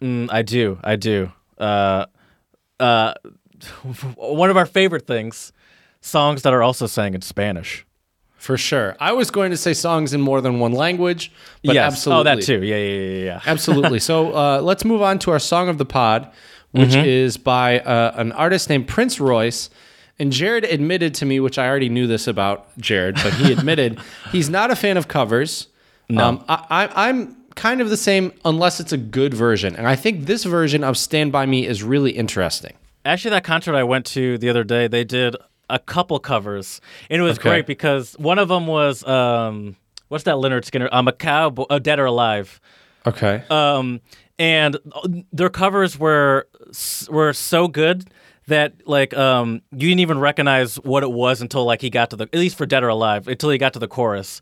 Mm, I do, I do. Uh, uh, one of our favorite things, songs that are also sang in Spanish. For sure. I was going to say songs in more than one language, but yes. absolutely. Oh, that too. Yeah, yeah, yeah, yeah. Absolutely. So uh, let's move on to our song of the pod, which is by uh, an artist named Prince Royce. And Jared admitted to me, which I already knew this about Jared, but he admitted he's not a fan of covers. No. Um, I, I, I'm kind of the same unless it's a good version, and I think this version of "Stand by Me" is really interesting. Actually, that concert I went to the other day, they did a couple covers, and it was Okay. great because one of them was um, what's that Lynyrd Skynyrd? I'm a cowboy, uh, Dead or Alive. Okay. um, and their covers were were so good that like um, you didn't even recognize what it was until like he got to the at least for Dead or Alive until he got to the chorus,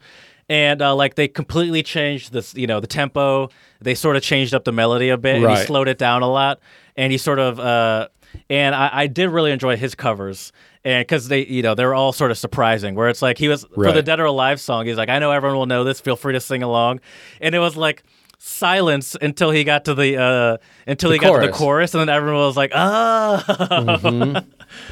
and uh, like they completely changed this you know the tempo. They sort of changed up the melody a bit and Right. he slowed it down a lot, and he sort of uh, and I, I did really enjoy his covers. And because they, you know, they were all sort of surprising. Where it's like he was for the Dead or Alive song. He's like, I know everyone will know this. Feel free to sing along. And it was like silence until he got to the uh until The he got to the chorus. chorus, and then everyone was like, ah.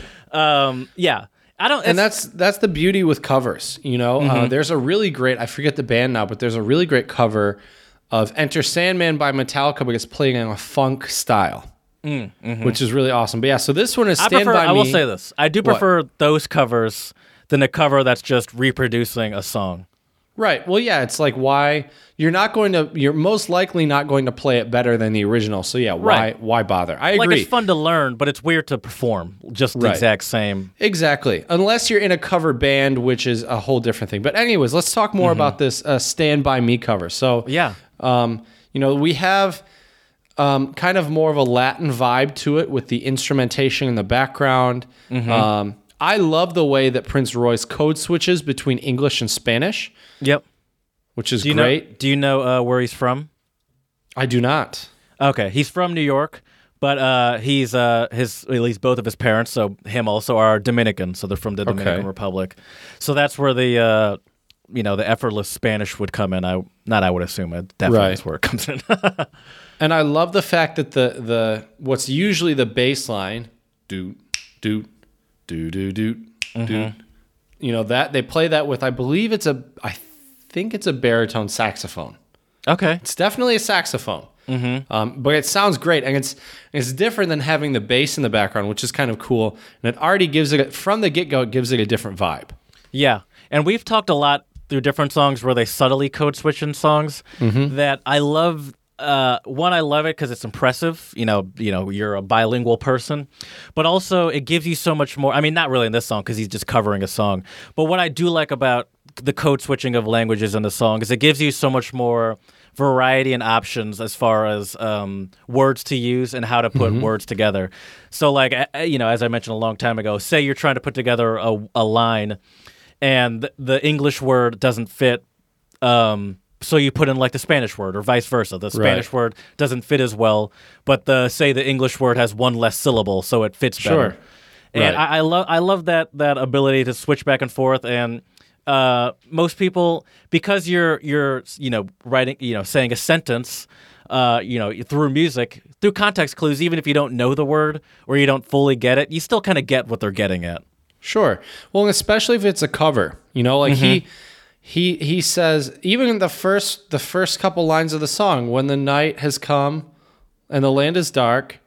um, yeah. I don't. and that's that's the beauty with covers you know uh, there's a really great i forget the band now but there's a really great cover of enter sandman by metallica but it's playing in a funk style which is really awesome but yeah so this one is I stand prefer. by I will me say this: I do prefer those covers than a cover that's just reproducing a song. right well yeah it's like why you're not going to you're most likely not going to play it better than the original so yeah why Right. why bother i Like agree it's fun to learn, but it's weird to perform just the Right. exact same. Exactly. Unless you're in a cover band, which is a whole different thing. But anyways, let's talk more about this uh, "Stand by Me" cover. So Yeah. um, you know, we have um, kind of more of a Latin vibe to it with the instrumentation in the background. Um, I love the way that Prince Royce code switches between English and Spanish, Yep. which is Do great. know? Do you know uh, where he's from? I do not. Okay, he's from New York, but uh, he's uh, his at least both of his parents, so him also are Dominican, so they're from the Dominican Okay. Republic. So that's where the uh, you know the effortless Spanish would come in. I not I would assume it definitely Right. is where it comes in. And I love the fact that the the what's usually the bass line, doot doot doot doot doot doot. You know that they play that with I believe it's a I think it's a baritone saxophone. okay, It's definitely a saxophone. Mm-hmm. Um, but it sounds great, and it's it's different than having the bass in the background, which is kind of cool. And it already gives it from the get go. It gives it a different vibe. yeah, and we've talked a lot through different songs where they subtly code switch in songs mm-hmm. that I love. Uh, one, I love it because it's impressive. You know, you know, you're a bilingual person, but also it gives you so much more. I mean, not really in this song because he's just covering a song. But what I do like about the code switching of languages in the song is it gives you so much more variety and options as far as um, words to use and how to put words together. So, like, you know, as I mentioned a long time ago, say you're trying to put together a, a line and the English word doesn't fit. Um, so you put in like the Spanish word, or vice versa. The Spanish word doesn't fit as well, but the say the English word has one less syllable, so it fits better. Sure. And Right. I, I love I love that that ability to switch back and forth. And uh, most people, because you're you're you know writing you know saying a sentence, uh, you know through music through context clues, even if you don't know the word or you don't fully get it, you still kind of get what they're getting at. Sure. Well, especially if it's a cover, you know, like he he he says even in the first the first couple lines of the song, when the night has come and the land is dark,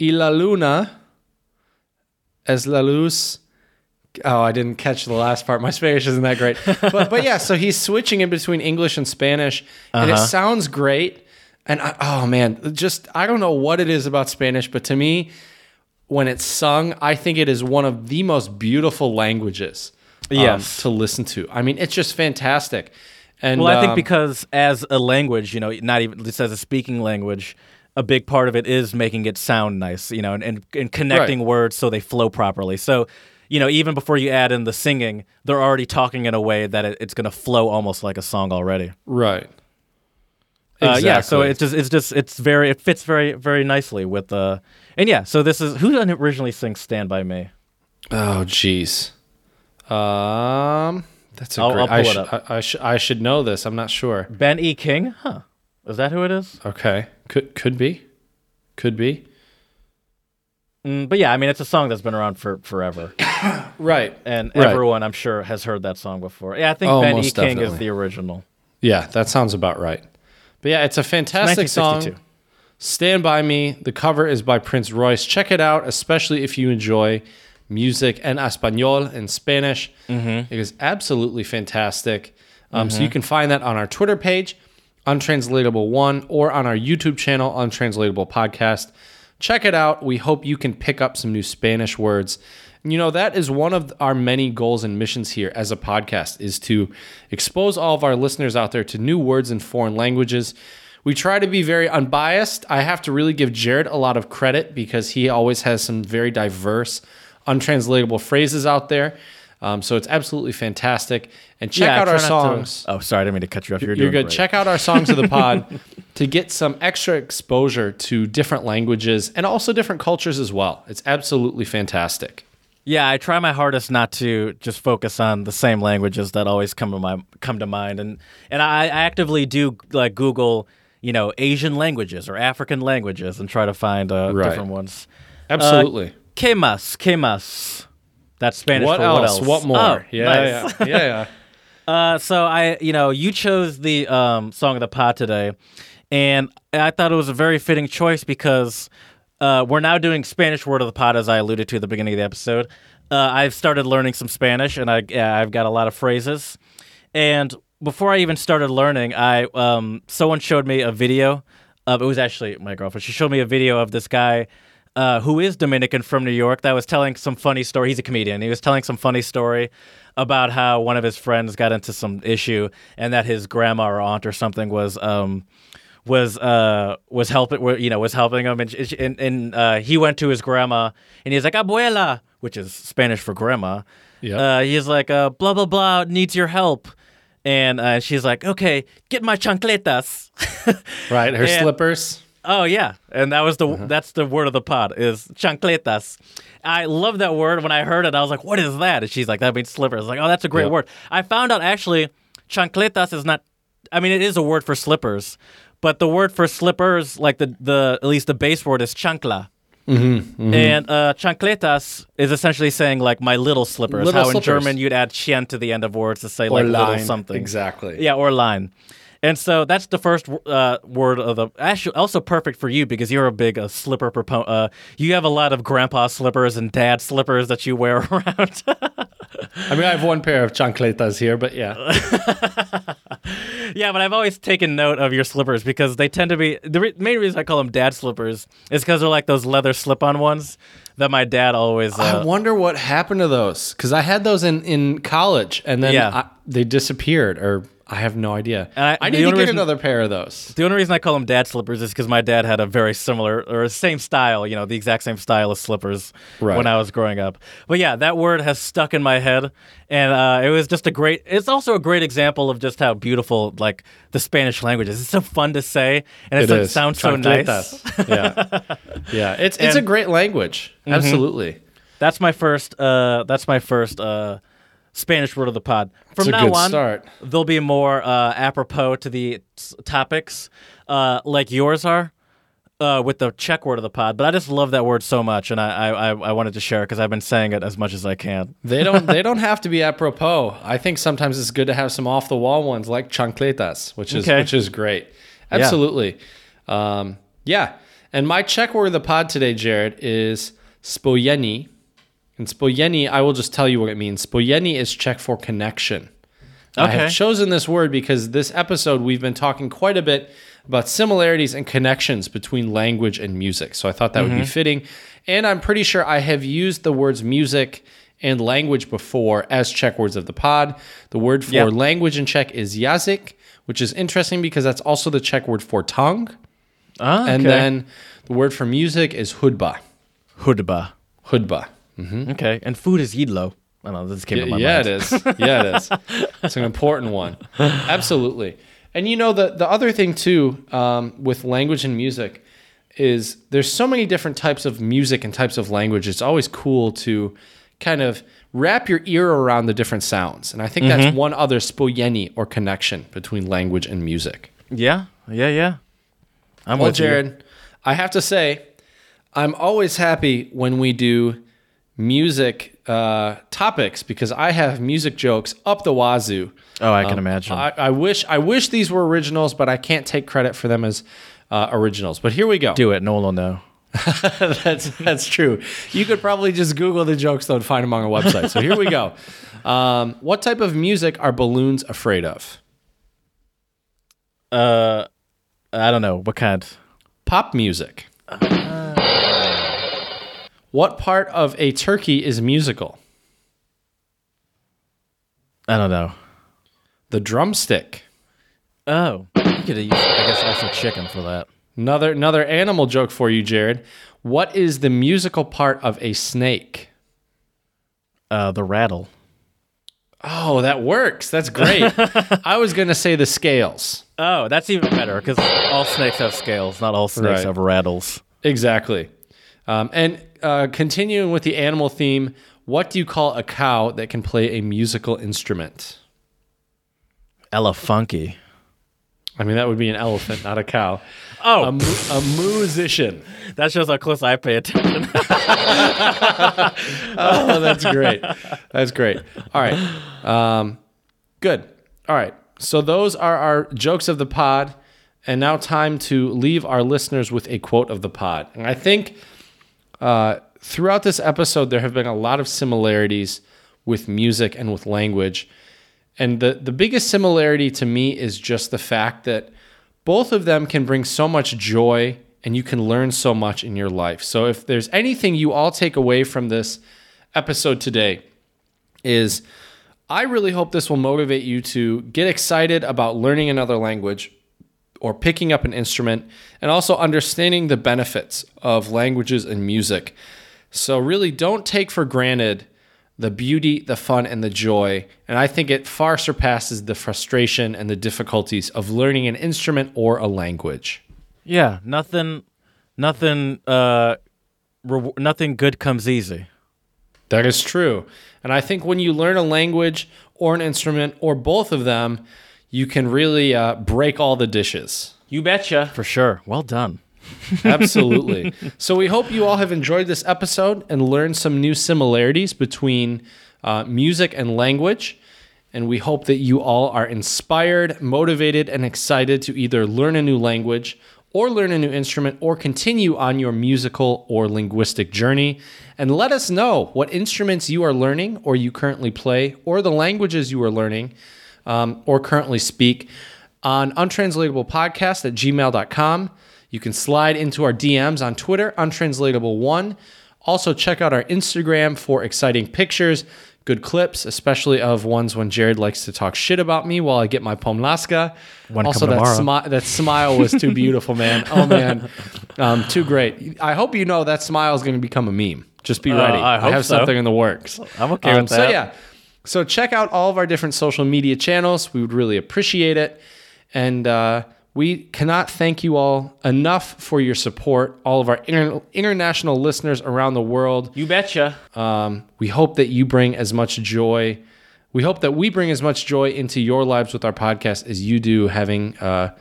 y la luna es la luz. Oh, I didn't catch the last part. My Spanish isn't that great. But but yeah, so he's switching in between English and Spanish, and it uh-huh. sounds great. And I, oh man, just I don't know what it is about Spanish, but to me, when it's sung, I think it is one of the most beautiful languages. Um, Yes. to listen to. I mean, it's just fantastic. And Well, I think um, because as a language, you know, not even just as a speaking language, a big part of it is making it sound nice, you know, and, and, and connecting Right. words so they flow properly. So, you know, even before you add in the singing, they're already talking in a way that it, it's going to flow almost like a song already. right. Uh, yeah, so Exactly. it's just it's just it's very it fits very very nicely with uh and yeah, so this is who originally sings "Stand by Me." Oh, jeez. Um, that's a I'll- great. I'll I, pull it sh- up. I, I, sh- I should know this. I'm not sure. Ben E. King, huh? Is that who it is? Okay, could could be, could be. Mm, but yeah, I mean, it's a song that's been around for forever. Right. and Right. everyone I'm sure has heard that song before. Yeah, I think Oh, Ben E. most King is definitely. the original. Yeah, that sounds about right. But yeah, it's a fantastic song. 1962. Stand by Me. The cover is by Prince Royce. Check it out, especially if you enjoy music en español in Spanish. Mm-hmm. It is absolutely fantastic. Um, So you can find that on our Twitter page, Untranslatable One, or on our YouTube channel, Untranslatable Podcast. Check it out. We hope you can pick up some new Spanish words. And, you know, that is one of our many goals and missions here as a podcast is to expose all of our listeners out there to new words in foreign languages. We try to be very unbiased. I have to really give Jared a lot of credit because he always has some very diverse, untranslatable phrases out there. Um, so it's absolutely fantastic. And check Yeah, out our try not to- songs. oh, sorry, I didn't mean to cut you off. You're, You're good. great. Check out our songs of the pod to get some extra exposure to different languages and also different cultures as well. It's absolutely fantastic. Yeah, I try my hardest not to just focus on the same languages that always come to my come to mind, and and I, I actively do like Google, you know, Asian languages or African languages, and try to find uh, Right. different ones. Absolutely. Que mas, que mas. That's Spanish what, for else? what else. What more? Oh, yeah, nice. yeah, yeah, yeah. Uh, so I, you know, you chose the um, song of the pod today, and I thought it was a very fitting choice because uh, we're now doing Spanish word of the pod, as I alluded to at the beginning of the episode. Uh, I've started learning some Spanish, and I, yeah, I've got a lot of phrases. And before I even started learning, I um, someone showed me a video. Of, it was actually my girlfriend. She showed me a video of this guy uh, who is Dominican from New York that was telling some funny story. He's a comedian. He was telling some funny story about how one of his friends got into some issue and that his grandma or aunt or something was um, was uh, was helping you know was helping him and and, and uh, he went to his grandma and he's like abuela, which is Spanish for grandma. Yep. Uh, he's like uh, blah blah blah needs your help. And uh, she's like, "Okay, get my chancletas." Right. Her And- slippers. Oh yeah, and that was the Uh-huh. that's the word of the pod is chancletas. I love that word. When I heard it, I was like, "What is that?" And she's like, "That means slippers." I was like, "Oh, that's a great word." I found out actually, chancletas is not. I mean, it is a word for slippers, but the word for slippers, like the the at least the base word is chancla. Mm-hmm, And uh, chancletas is essentially saying like my little slippers. Little how slippers. in German you'd add chen to the end of words to say Or like little line. something. Exactly. Yeah, or line. And so that's the first uh, word of the. Actually, also perfect for you because you're a big uh, slipper proponent. Uh, you have a lot of grandpa slippers and dad slippers that you wear around. I mean, I have one pair of chancletas here, but yeah. yeah, but I've always taken note of your slippers because they tend to be. The re- main reason I call them dad slippers is because they're like those leather slip on ones that my dad always. I Uh, wonder what happened to those because I had those in, in college and then Yeah. I, they disappeared or I have no idea. And I- I, need to only get reason- another pair of those. The only reason I call them dad slippers is because my dad had a very similar or same style, you know, the exact same style of slippers Right. when I was growing up. But yeah, that word has stuck in my head, and uh, it was just a great. It's also a great example of just how beautiful like the Spanish language is. It's so fun to say, and it's It like, sounds so nice. Yeah, yeah. It's it's a great language. Absolutely. That's my first. Uh, that's my first. Uh, Spanish word of the pod. From now on, start. there'll be more uh, apropos to the s- topics, uh, like yours are, uh, with the Czech word of the pod. But I just love that word so much, and I I, I, wanted to share because I've been saying it as much as I can. They don't they don't have to be apropos. I think sometimes it's good to have some off the wall ones like chancletas, which is Okay. which is great. Absolutely. Um, yeah. And my Czech word of the pod today, Jared, is spojení. And spojení, I will just tell you what it means. Spojení is Czech for connection. I have chosen this word because this episode we've been talking quite a bit about similarities and connections between language and music. So I thought that would Mm-hmm. be fitting. And I'm pretty sure I have used the words music and language before as Czech words of the pod. The word for Yeah. language in Czech is jazyk, which is interesting because that's also the Czech word for tongue. Ah, And then the word for music is hudba. hudba. Hudba. Okay, and food is jídlo. I know. This came to my yeah, mind. it is. Yeah, it is. It's an important one. Absolutely. And you know the the other thing too um, with language and music is there's so many different types of music and types of language. It's always cool to kind of wrap your ear around the different sounds. And I think that's one other spojení or connection between language and music. Yeah, yeah, yeah. I'm Well, with you. Jared, I have to say, I'm always happy when we do music uh, topics because I have music jokes up the wazoo. Oh, I can imagine. I, I wish I wish these were originals, but I can't take credit for them as uh, originals. But here we go. Do it. No one will know. that's that's true. You could probably just Google the jokes though and find them on our website. So here we go. Um, what type of music are balloons afraid of? Uh, I don't know what kind. Pop music. What part of a turkey is musical? I don't know. The drumstick. Oh, you could use, I guess, also chicken for that. Another another animal joke for you, Jared. What is the musical part of a snake? Uh, the rattle. Oh, that works. That's great. I was gonna say the scales. Oh, that's even better because all snakes have scales. Not all snakes Right. have rattles. Exactly. Um, and uh, continuing with the animal theme, what do you call a cow that can play a musical instrument? Ella funky. I mean, that would be an elephant, not a cow. Oh, A, mu- a musician. that shows how close I pay attention. Oh, that's great. That's great. All right. Um, good. All right. So those are our jokes of the pod. And now time to leave our listeners with a quote of the pod. And I think uh, throughout this episode, there have been a lot of similarities with music and with language. And the, the biggest similarity to me is just the fact that both of them can bring so much joy and you can learn so much in your life. So if there's anything you all take away from this episode today is I really hope this will motivate you to get excited about learning another language or picking up an instrument and also understanding the benefits of languages and music. So really don't take for granted the beauty, the fun, and the joy. And I think it far surpasses the frustration and the difficulties of learning an instrument or a language. yeah, nothing, nothing, uh, re- nothing good comes easy. That is true. And I think when you learn a language or an instrument or both of them, you can really uh, break all the dishes. You betcha. For sure. Well done. Absolutely. so we hope you all have enjoyed this episode and learned some new similarities between uh, music and language. And we hope that you all are inspired, motivated, and excited to either learn a new language or learn a new instrument or continue on your musical or linguistic journey. And let us know what instruments you are learning or you currently play or the languages you are learning um, or currently speak on untranslatablepodcast at gmail.com. You can slide into our DMs on Twitter, untranslatable1. Also, check out our Instagram for exciting pictures, good clips, especially of ones when Jared likes to talk shit about me while I get my pomlázka. One also, that, smi- that smile was too beautiful, man. Oh, man. Um, too great. I hope you know that smile is going to become a meme. Just be ready. Uh, I hope have so. something in the works. I'm okay Um, with So that. yeah, so check out all of our different social media channels. We would really appreciate it, and uh, we cannot thank you all enough for your support. All of our inter- international listeners around the world. You betcha. Um, we hope that you bring as much joy. We hope that we bring as much joy into your lives with our podcast as you do having uh,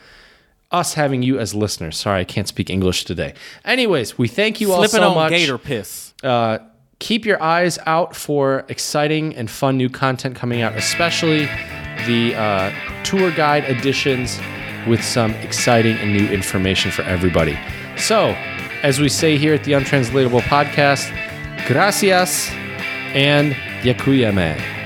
us having you as listeners. Sorry, I can't speak English today. Anyways, we thank you all Slipping so on much gator piss. uh, keep your eyes out for exciting and fun new content coming out, especially the uh, tour guide editions with some exciting and new information for everybody. So, as we say here at the Untranslatable Podcast, gracias and yakuyame.